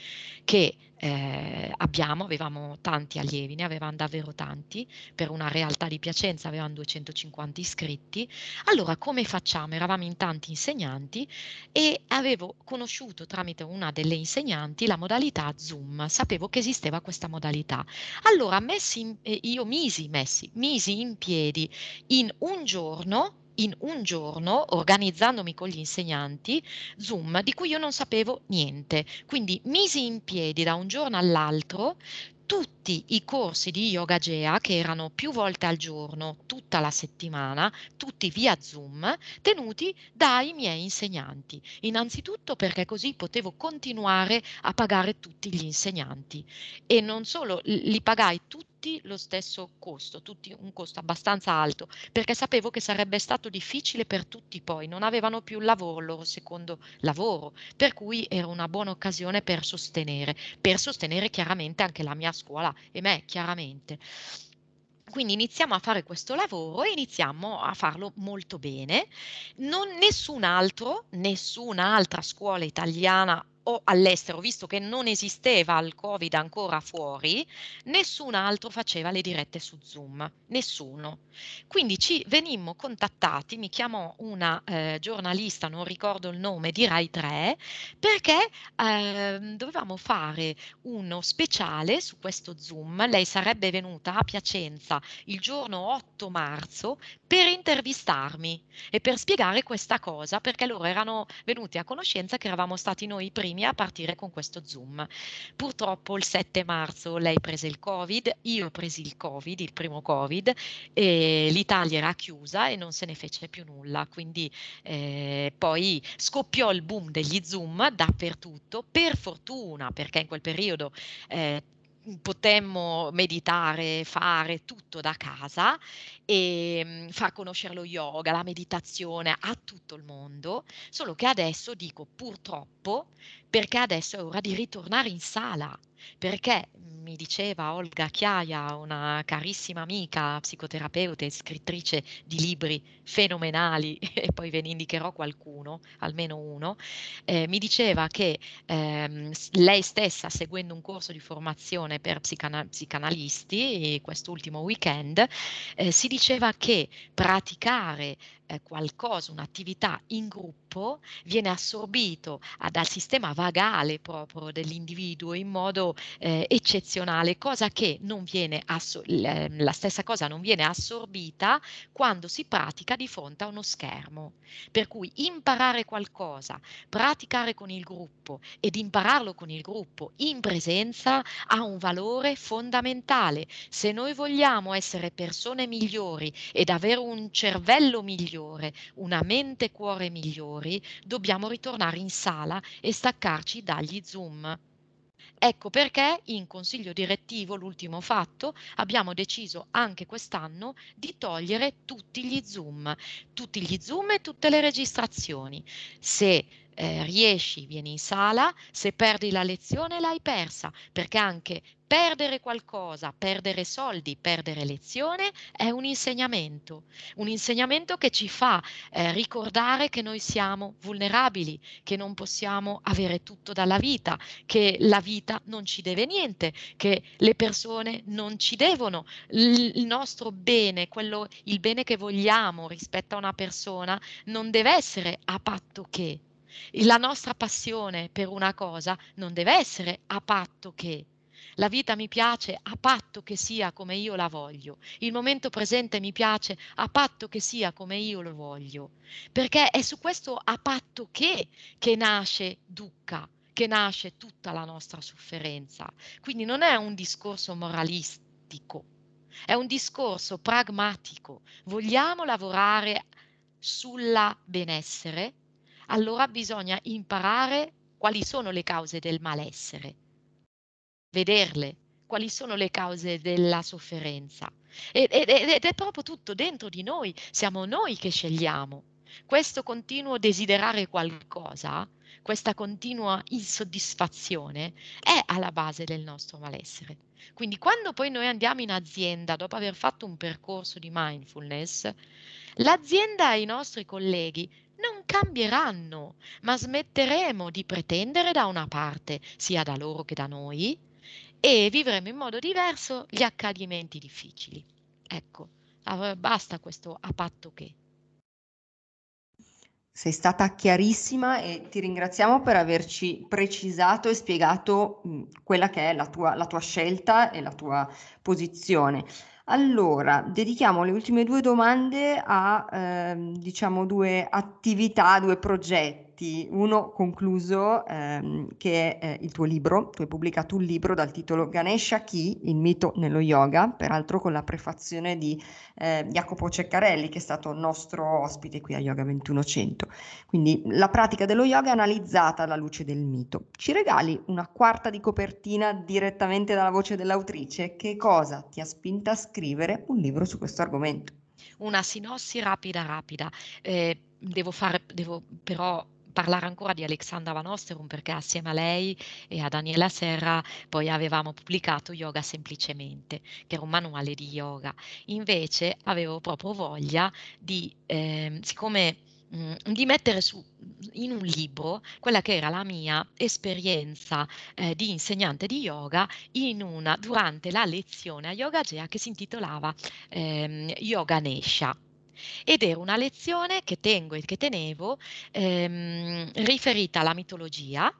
che eh, abbiamo, avevamo tanti allievi, ne avevamo davvero tanti, per una realtà di Piacenza avevamo 250 iscritti, allora come facciamo? Eravamo in tanti insegnanti e avevo conosciuto tramite una delle insegnanti la modalità Zoom, sapevo che esisteva questa modalità. Allora messi in, eh, io misi, messi, misi in piedi in un giorno in un giorno, organizzandomi con gli insegnanti, Zoom, di cui io non sapevo niente. Quindi misi in piedi da un giorno all'altro tutti i corsi di Yoga Gea, che erano più volte al giorno, tutta la settimana, tutti via Zoom, tenuti dai miei insegnanti. Innanzitutto perché così potevo continuare a pagare tutti gli insegnanti e non solo li pagai tutti tutti lo stesso costo, tutti un costo abbastanza alto, perché sapevo che sarebbe stato difficile per tutti poi, non avevano più il lavoro, il loro secondo lavoro, per cui era una buona occasione per sostenere, per sostenere chiaramente anche la mia scuola e me chiaramente. Quindi iniziamo a fare questo lavoro e iniziamo a farlo molto bene. Non, nessun altro, nessun'altra scuola italiana o all'estero, visto che non esisteva il Covid ancora fuori, nessun altro faceva le dirette su Zoom, nessuno. Quindi ci venimmo contattati, mi chiamò una eh, giornalista, non ricordo il nome, di Rai 3, perché eh, dovevamo fare uno speciale su questo Zoom. Lei sarebbe venuta a Piacenza il giorno 8 marzo per intervistarmi e per spiegare questa cosa, perché loro erano venuti a conoscenza che eravamo stati noi i primi a partire con questo Zoom. Purtroppo il 7 marzo lei prese il Covid, io ho preso il Covid, il primo Covid, e l'Italia era chiusa e non se ne fece più nulla. Quindi eh, poi scoppiò il boom degli Zoom dappertutto, per fortuna, perché in quel periodo eh, potemmo meditare, fare tutto da casa e mhmm, far conoscere lo yoga, la meditazione a tutto il mondo, solo che adesso dico purtroppo perché adesso è ora di ritornare in sala, perché mi diceva Olga Chiaia, una carissima amica, psicoterapeuta e scrittrice di libri fenomenali, e poi ve ne indicherò qualcuno, almeno uno, eh, mi diceva che ehm, lei stessa, seguendo un corso di formazione per psicana- psicanalisti, quest'ultimo weekend, eh, si diceva che praticare eh, qualcosa, un'attività in gruppo, viene assorbito ah, dal sistema vagale proprio dell'individuo in modo eh, eccezionale, cosa che non viene la stessa cosa non viene assorbita quando si pratica di fronte a uno schermo. Per cui imparare qualcosa, praticare con il gruppo ed impararlo con il gruppo in presenza ha un valore fondamentale. Se noi vogliamo essere persone migliori ed avere un cervello migliore, migliore, una mente cuore migliori, dobbiamo ritornare in sala e staccarci dagli Zoom. Ecco perché in consiglio direttivo, l'ultimo fatto, abbiamo deciso anche quest'anno di togliere tutti gli Zoom, tutti gli Zoom e tutte le registrazioni. Se eh, riesci, vieni in sala, se perdi la lezione l'hai persa, perché anche perdere qualcosa, perdere soldi, perdere lezione è un insegnamento, un insegnamento che ci fa eh, ricordare che noi siamo vulnerabili, che non possiamo avere tutto dalla vita, che la vita non ci deve niente, che le persone non ci devono, il, nostro bene, quello, il bene che vogliamo rispetto a una persona non deve essere a patto che. La nostra passione per una cosa non deve essere a patto che. La vita mi piace a patto che sia come io la voglio. Il momento presente mi piace a patto che sia come io lo voglio. Perché è su questo a patto che che nasce Dukkha, che nasce tutta la nostra sofferenza. Quindi non è un discorso moralistico, è un discorso pragmatico. Vogliamo lavorare sulla benessere? allora bisogna imparare quali sono le cause del malessere, vederle, quali sono le cause della sofferenza. Ed, ed, ed è proprio tutto dentro di noi, siamo noi che scegliamo. Questo continuo desiderare qualcosa, questa continua insoddisfazione è alla base del nostro malessere. Quindi quando poi noi andiamo in azienda dopo aver fatto un percorso di mindfulness, l'azienda e i nostri colleghi non cambieranno, ma smetteremo di pretendere da una parte, sia da loro che da noi, e vivremo in modo diverso gli accadimenti difficili. Ecco, basta questo a patto che. Sei stata chiarissima e ti ringraziamo per averci precisato e spiegato quella che è la tua, la tua scelta e la tua posizione. Allora, dedichiamo le ultime due domande a, ehm, diciamo, due attività, due progetti progetti, uno concluso ehm, che è eh, il tuo libro, tu hai pubblicato un libro dal titolo Ganesha Chi, il mito nello yoga, peraltro con la prefazione di eh, Jacopo Ceccarelli che è stato nostro ospite qui a Yoga 2100. Quindi la pratica dello yoga analizzata alla luce del mito. Ci regali una quarta di copertina direttamente dalla voce dell'autrice? Che cosa ti ha spinta a scrivere un libro su questo argomento? Una sinossi rapida rapida. Eh, devo fare, devo però parlare ancora di Alexandra Van Osterum perché assieme a lei e a Daniela Serra poi avevamo pubblicato Yoga Semplicemente, che era un manuale di yoga. Invece avevo proprio voglia di, eh, siccome di mettere su in un libro quella che era la mia esperienza eh, di insegnante di yoga in una, durante la lezione a Yoga Gea che si intitolava ehm, Yoga Nesha ed era una lezione che tengo e che tenevo ehm, riferita alla mitologia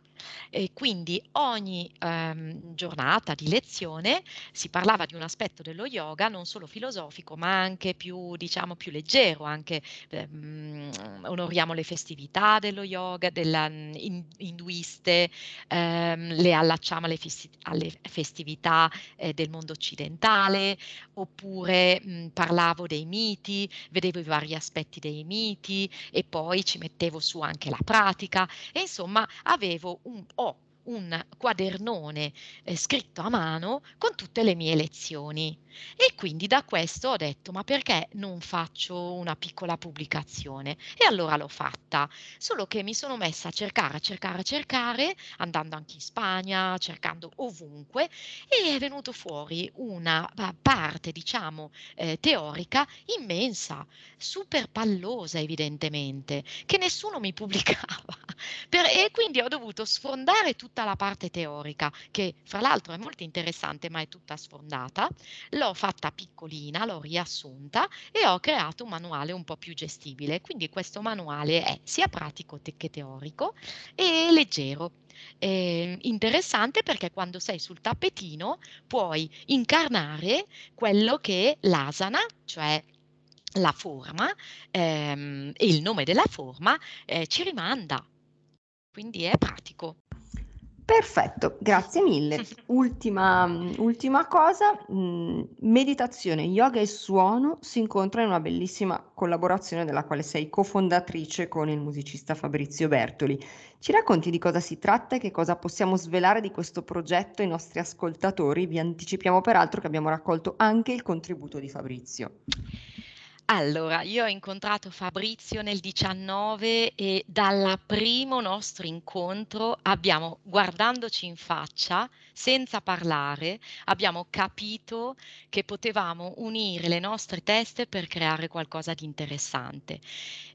e quindi ogni ehm, giornata di lezione si parlava di un aspetto dello yoga non solo filosofico ma anche più diciamo più leggero anche ehm, onoriamo le festività dello yoga della, mm, in, induiste ehm, le allacciamo alle, festi- alle festività eh, del mondo occidentale oppure mh, mm, parlavo dei miti vedevo i vari aspetti dei miti e poi ci mettevo su anche la pratica. E insomma avevo un, ho un quadernone eh, scritto a mano con tutte le mie lezioni. E quindi da questo ho detto, ma perché non faccio una piccola pubblicazione? E allora l'ho fatta, solo che mi sono messa a cercare, a cercare, a cercare, andando anche in Spagna, cercando ovunque, e è venuto fuori una parte, diciamo, eh, teorica immensa, super pallosa evidentemente, che nessuno mi pubblicava. Per, e quindi ho dovuto sfondare tutta la parte teorica, che fra l'altro è molto interessante, ma è tutta sfondata. L'ho l'ho fatta piccolina, l'ho riassunta e ho creato un manuale un po' più gestibile. Quindi questo manuale è sia pratico che teorico e leggero. Eh, interessante perché quando sei sul tappetino puoi incarnare quello che l'asana, cioè la forma ehm, il nome della forma eh, ci rimanda. Quindi è pratico. Perfetto, grazie mille. Ultima, ultima cosa, mh, mm, meditazione, yoga e suono si incontrano in una bellissima collaborazione della quale sei cofondatrice con il musicista Fabrizio Bertoli. Ci racconti di cosa si tratta e che cosa possiamo svelare di questo progetto ai nostri ascoltatori? Vi anticipiamo peraltro che abbiamo raccolto anche il contributo di Fabrizio. Allora, io ho incontrato Fabrizio nel 19 e dal primo nostro incontro abbiamo, guardandoci in faccia, senza parlare, abbiamo capito che potevamo unire le nostre teste per creare qualcosa di interessante.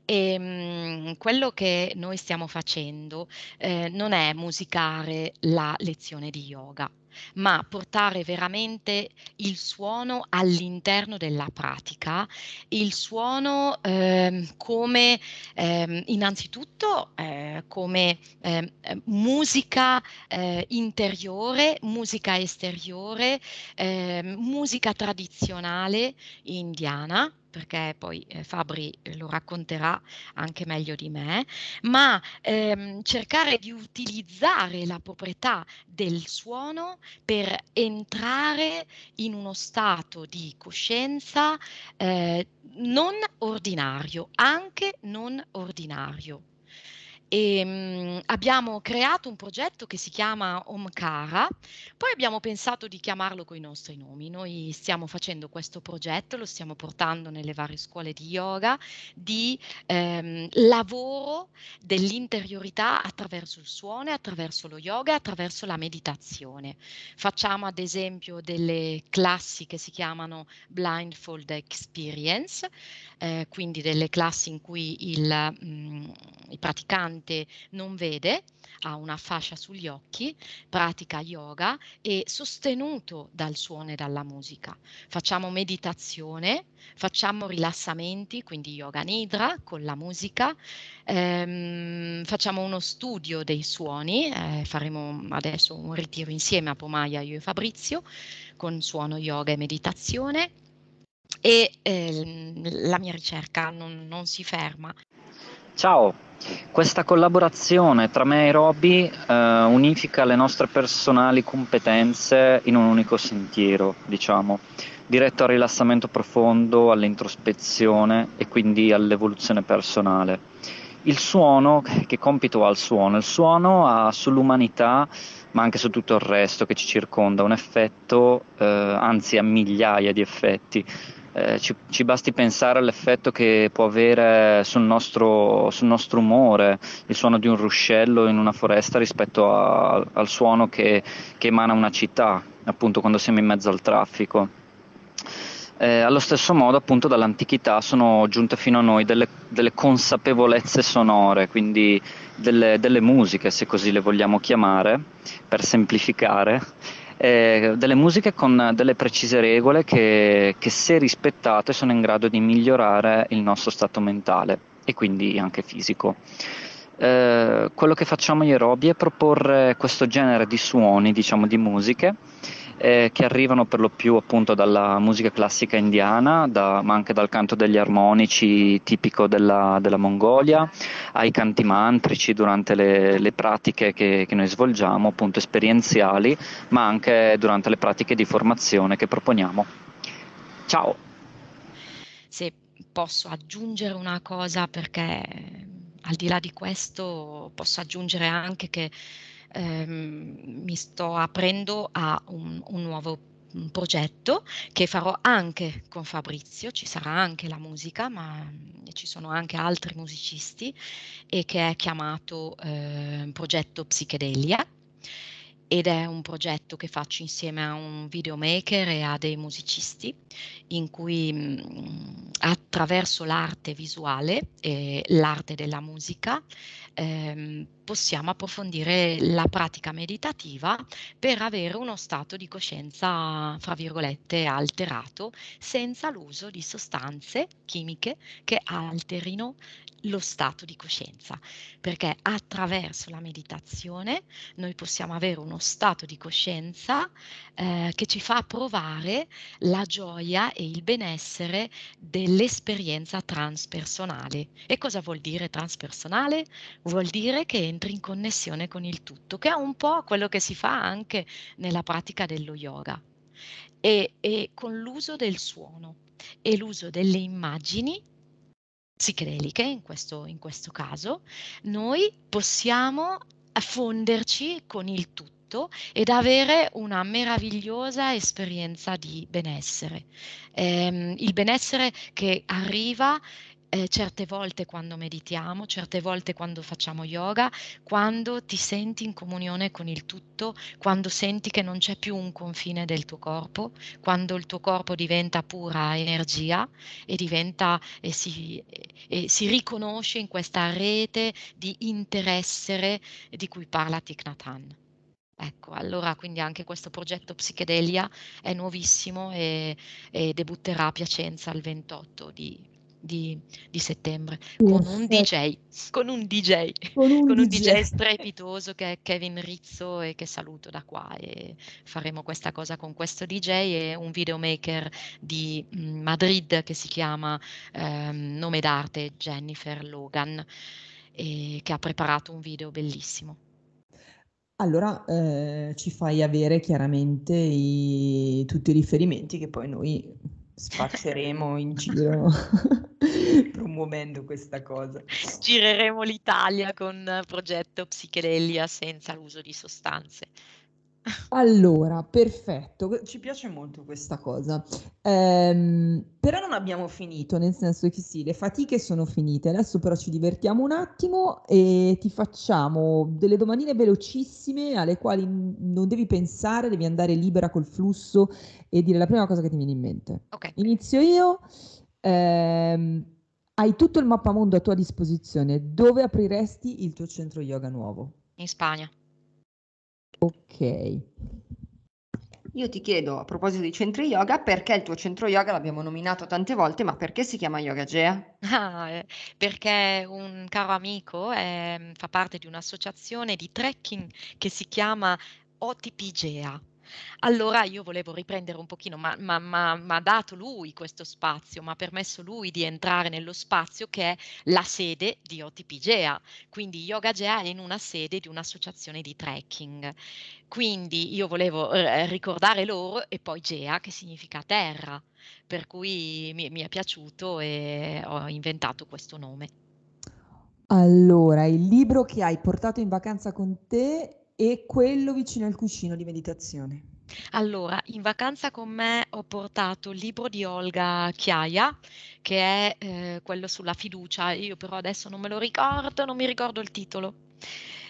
E mhmm, quello che noi stiamo facendo eh, non è musicare la lezione di yoga, ma portare veramente il suono all'interno della pratica, il suono eh, come eh, innanzitutto eh, come ehm, eh, musica interiore, musica esteriore, ehm, musica tradizionale indiana perché poi eh, Fabri eh, lo racconterà anche meglio di me, ma ehm, cercare di utilizzare la proprietà del suono per entrare in uno stato di coscienza eh, non ordinario, anche non ordinario. E, ehm, mh, abbiamo creato un progetto che si chiama Omkara, poi abbiamo pensato di chiamarlo con i nostri nomi. Noi stiamo facendo questo progetto, lo stiamo portando nelle varie scuole di yoga, di ehm, lavoro dell'interiorità attraverso il suono, attraverso lo yoga, attraverso la meditazione. Facciamo ad esempio delle classi che si chiamano Blindfold Experience, eh, quindi delle classi in cui il, mh, mm, i praticanti paziente non vede, ha una fascia sugli occhi, pratica yoga e sostenuto dal suono e dalla musica. Facciamo meditazione, facciamo rilassamenti, quindi yoga nidra con la musica, ehm, facciamo uno studio dei suoni, eh, faremo adesso un ritiro insieme a Pomaia io e Fabrizio con suono yoga e meditazione e eh, la mia ricerca non, non si ferma. Ciao, questa collaborazione tra me e Roby eh, unifica le nostre personali competenze in un unico sentiero, diciamo, diretto al rilassamento profondo, all'introspezione e quindi all'evoluzione personale. Il suono, che compito ha il suono? Il suono ha sull'umanità, ma anche su tutto il resto che ci circonda, un effetto, eh, anzi ha migliaia di effetti eh, ci, ci, basti pensare all'effetto che può avere sul nostro, sul nostro, umore il suono di un ruscello in una foresta rispetto a, al suono che, che, emana una città, appunto quando siamo in mezzo al traffico. Eh, allo stesso modo, appunto, dall'antichità sono giunte fino a noi delle, delle consapevolezze sonore, quindi delle, delle, musiche, se così le vogliamo chiamare, per semplificare, eh, delle musiche con delle precise regole che, che, se rispettate, sono in grado di migliorare il nostro stato mentale e quindi anche fisico. Eh, quello che facciamo io e è proporre questo genere di suoni, diciamo di musiche, eh, che arrivano per lo più appunto dalla musica classica indiana, da, ma anche dal canto degli armonici tipico della, della Mongolia, ai canti mantrici durante le, le pratiche che, che, noi svolgiamo, appunto esperienziali, ma anche durante le pratiche di formazione che proponiamo. Ciao! Se posso aggiungere una cosa perché al di là di questo posso aggiungere anche che ehm, mi sto aprendo a un, un nuovo un progetto che farò anche con Fabrizio, ci sarà anche la musica, ma ci sono anche altri musicisti e che è chiamato eh, Progetto Psichedelia. Ed è un progetto che faccio insieme a un videomaker e a dei musicisti in cui mh, attraverso l'arte visuale e l'arte della musica ehm, possiamo approfondire la pratica meditativa per avere uno stato di coscienza, fra virgolette, alterato, senza l'uso di sostanze chimiche che alterino lo stato di coscienza, perché attraverso la meditazione noi possiamo avere uno stato di coscienza eh, che ci fa provare la gioia e il benessere dell'esperienza transpersonale. E cosa vuol dire transpersonale? Vuol dire che entri in connessione con il tutto, che è un po' quello che si fa anche nella pratica dello yoga. E, e con l'uso del suono e l'uso delle immagini psichedeliche in questo, in questo caso, noi possiamo fonderci con il tutto ed avere una meravigliosa esperienza di benessere. Eh, il benessere che arriva eh, certe volte quando meditiamo, certe volte quando facciamo yoga, quando ti senti in comunione con il tutto, quando senti che non c'è più un confine del tuo corpo, quando il tuo corpo diventa pura energia e diventa e si, e si riconosce in questa rete di interesse di cui parla Thich Nhat Hanh. Ecco, allora quindi anche questo progetto Psichedelia è nuovissimo e, e debutterà a Piacenza il 28 di di, di settembre con un DJ, con un DJ, con un, con un DJ. DJ strepitoso che è Kevin Rizzo e che saluto da qua e faremo questa cosa con questo DJ e un videomaker di mm, Madrid che si chiama ehm, nome d'arte Jennifer Logan e che ha preparato un video bellissimo. Allora eh, ci fai avere chiaramente i, tutti i riferimenti che poi noi spacceremo in giro promuovendo questa cosa. Gireremo l'Italia con progetto Psichedelia senza l'uso di sostanze. Allora, perfetto, ci piace molto questa cosa. Ehm, però non abbiamo finito, nel senso che sì, le fatiche sono finite, adesso però ci divertiamo un attimo e ti facciamo delle domandine velocissime alle quali non devi pensare, devi andare libera col flusso e dire la prima cosa che ti viene in mente. Okay. Inizio io. Ehm, hai tutto il mappamondo a tua disposizione, dove apriresti il tuo centro yoga nuovo? In Spagna. Ok. Io ti chiedo a proposito di centri yoga, perché il tuo centro yoga l'abbiamo nominato tante volte, ma perché si chiama Yoga Gea? Ah, eh, perché un caro amico eh, fa parte di un'associazione di trekking che si chiama OTP Gea. Allora io volevo riprendere un pochino, ma ha dato lui questo spazio, mi ha permesso lui di entrare nello spazio che è la sede di OTP Gea, quindi Yoga Gea è in una sede di un'associazione di trekking. Quindi io volevo eh, ricordare loro e poi Gea che significa terra, per cui mi, mi è piaciuto e ho inventato questo nome. Allora, il libro che hai portato in vacanza con te e quello vicino al cuscino di meditazione. Allora, in vacanza con me ho portato il libro di Olga Chiaia, che è eh, quello sulla fiducia, io però adesso non me lo ricordo, non mi ricordo il titolo.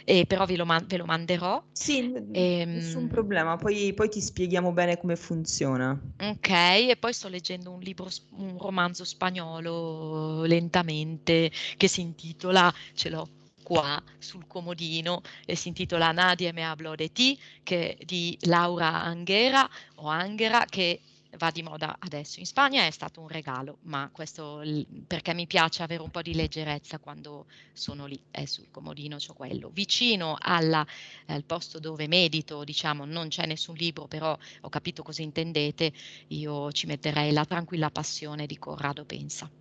e però ve lo, man- ve lo manderò. Sì, ehm... nessun problema, poi, poi, ti spieghiamo bene come funziona. Ok, e poi sto leggendo un libro, un romanzo spagnolo lentamente che si intitola, ce l'ho qua sul comodino e si intitola Nadie me habló de ti, che di Laura Anghera o Anghera che va di moda adesso in Spagna, è stato un regalo, ma questo perché mi piace avere un po' di leggerezza quando sono lì, è sul comodino, c'ho quello. Vicino alla, al posto dove medito, diciamo, non c'è nessun libro, però ho capito cosa intendete, io ci metterei La tranquilla passione di Corrado Pensa.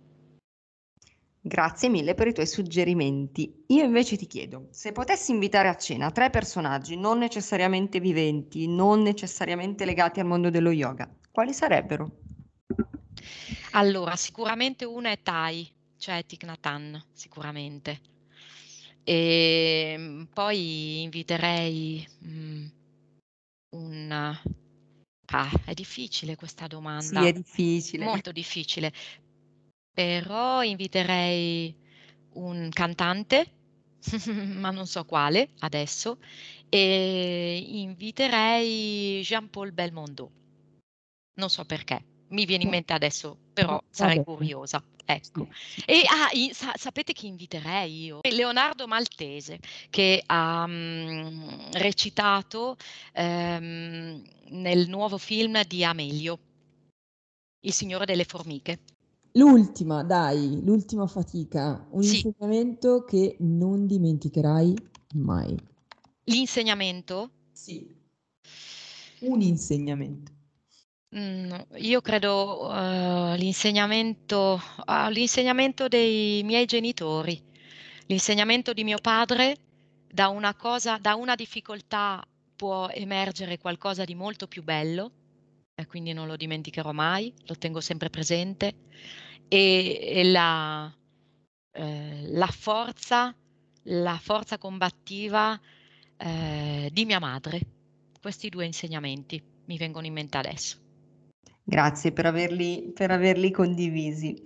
Grazie mille per i tuoi suggerimenti. Io invece ti chiedo, se potessi invitare a cena tre personaggi non necessariamente viventi, non necessariamente legati al mondo dello yoga, quali sarebbero? Allora, sicuramente una è Tai, cioè Thich Nhat Hanh, sicuramente. E ehm, poi inviterei mm, un... Ah, è difficile questa domanda. Sì, è difficile. Molto difficile. Però inviterei un cantante, ma non so quale adesso, e inviterei Jean-Paul Belmondo. Non so perché, mi viene in mente adesso, però sarei curiosa. Ecco. E ah, i- sa- sapete chi inviterei io? Leonardo Maltese, che ha mm, recitato ehm, nel nuovo film di Amelio, Il Signore delle Formiche. L'ultima, dai, l'ultima fatica, un Sì. insegnamento che non dimenticherai mai. L'insegnamento? Sì. Un insegnamento. Mm, io credo uh, l'insegnamento, uh, l'insegnamento dei miei genitori, l'insegnamento di mio padre, da una cosa, da una difficoltà può emergere qualcosa di molto più bello e quindi non lo dimenticherò mai, lo tengo sempre presente e, e la, eh, la, forza, la forza combattiva eh, di mia madre. Questi due insegnamenti mi vengono in mente adesso. Grazie per averli, per averli condivisi.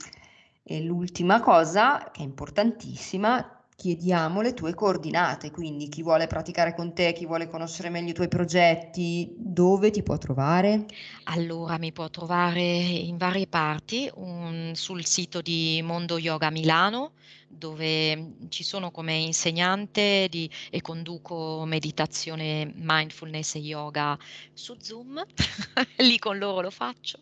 E l'ultima cosa, che è importantissima, chiediamo le tue coordinate, quindi chi vuole praticare con te, chi vuole conoscere meglio i tuoi progetti, dove ti può trovare? Allora, mi può trovare in varie parti, un, sul sito di Mondo Yoga Milano, dove ci sono come insegnante di, e conduco meditazione, mindfulness e yoga su Zoom, lì con loro lo faccio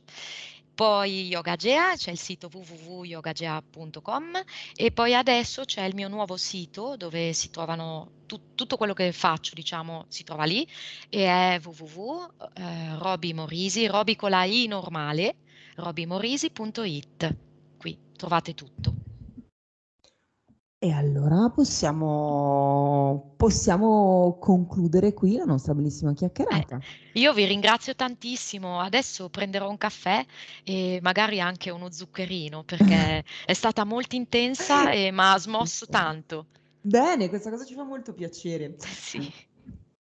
poi Yogagea, c'è il sito www.yogagea.com e poi adesso c'è il mio nuovo sito dove si trovano tu, tutto quello che faccio, diciamo, si trova lì e è www.robimorisi, eh, Robi con la i normale, robimorisi.it. Qui trovate tutto. E allora possiamo, possiamo concludere qui la nostra bellissima chiacchierata. Eh, io vi ringrazio tantissimo, adesso prenderò un caffè e magari anche uno zuccherino perché è stata molto intensa e mi ha smosso tanto. Bene, questa cosa ci fa molto piacere. Sì.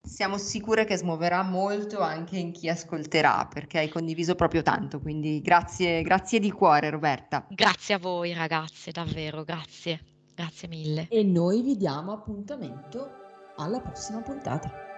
Siamo sicure che smuoverà molto anche in chi ascolterà perché hai condiviso proprio tanto, quindi grazie, grazie di cuore Roberta. Grazie a voi ragazze, davvero, grazie. Grazie mille. E noi vi diamo appuntamento alla prossima puntata.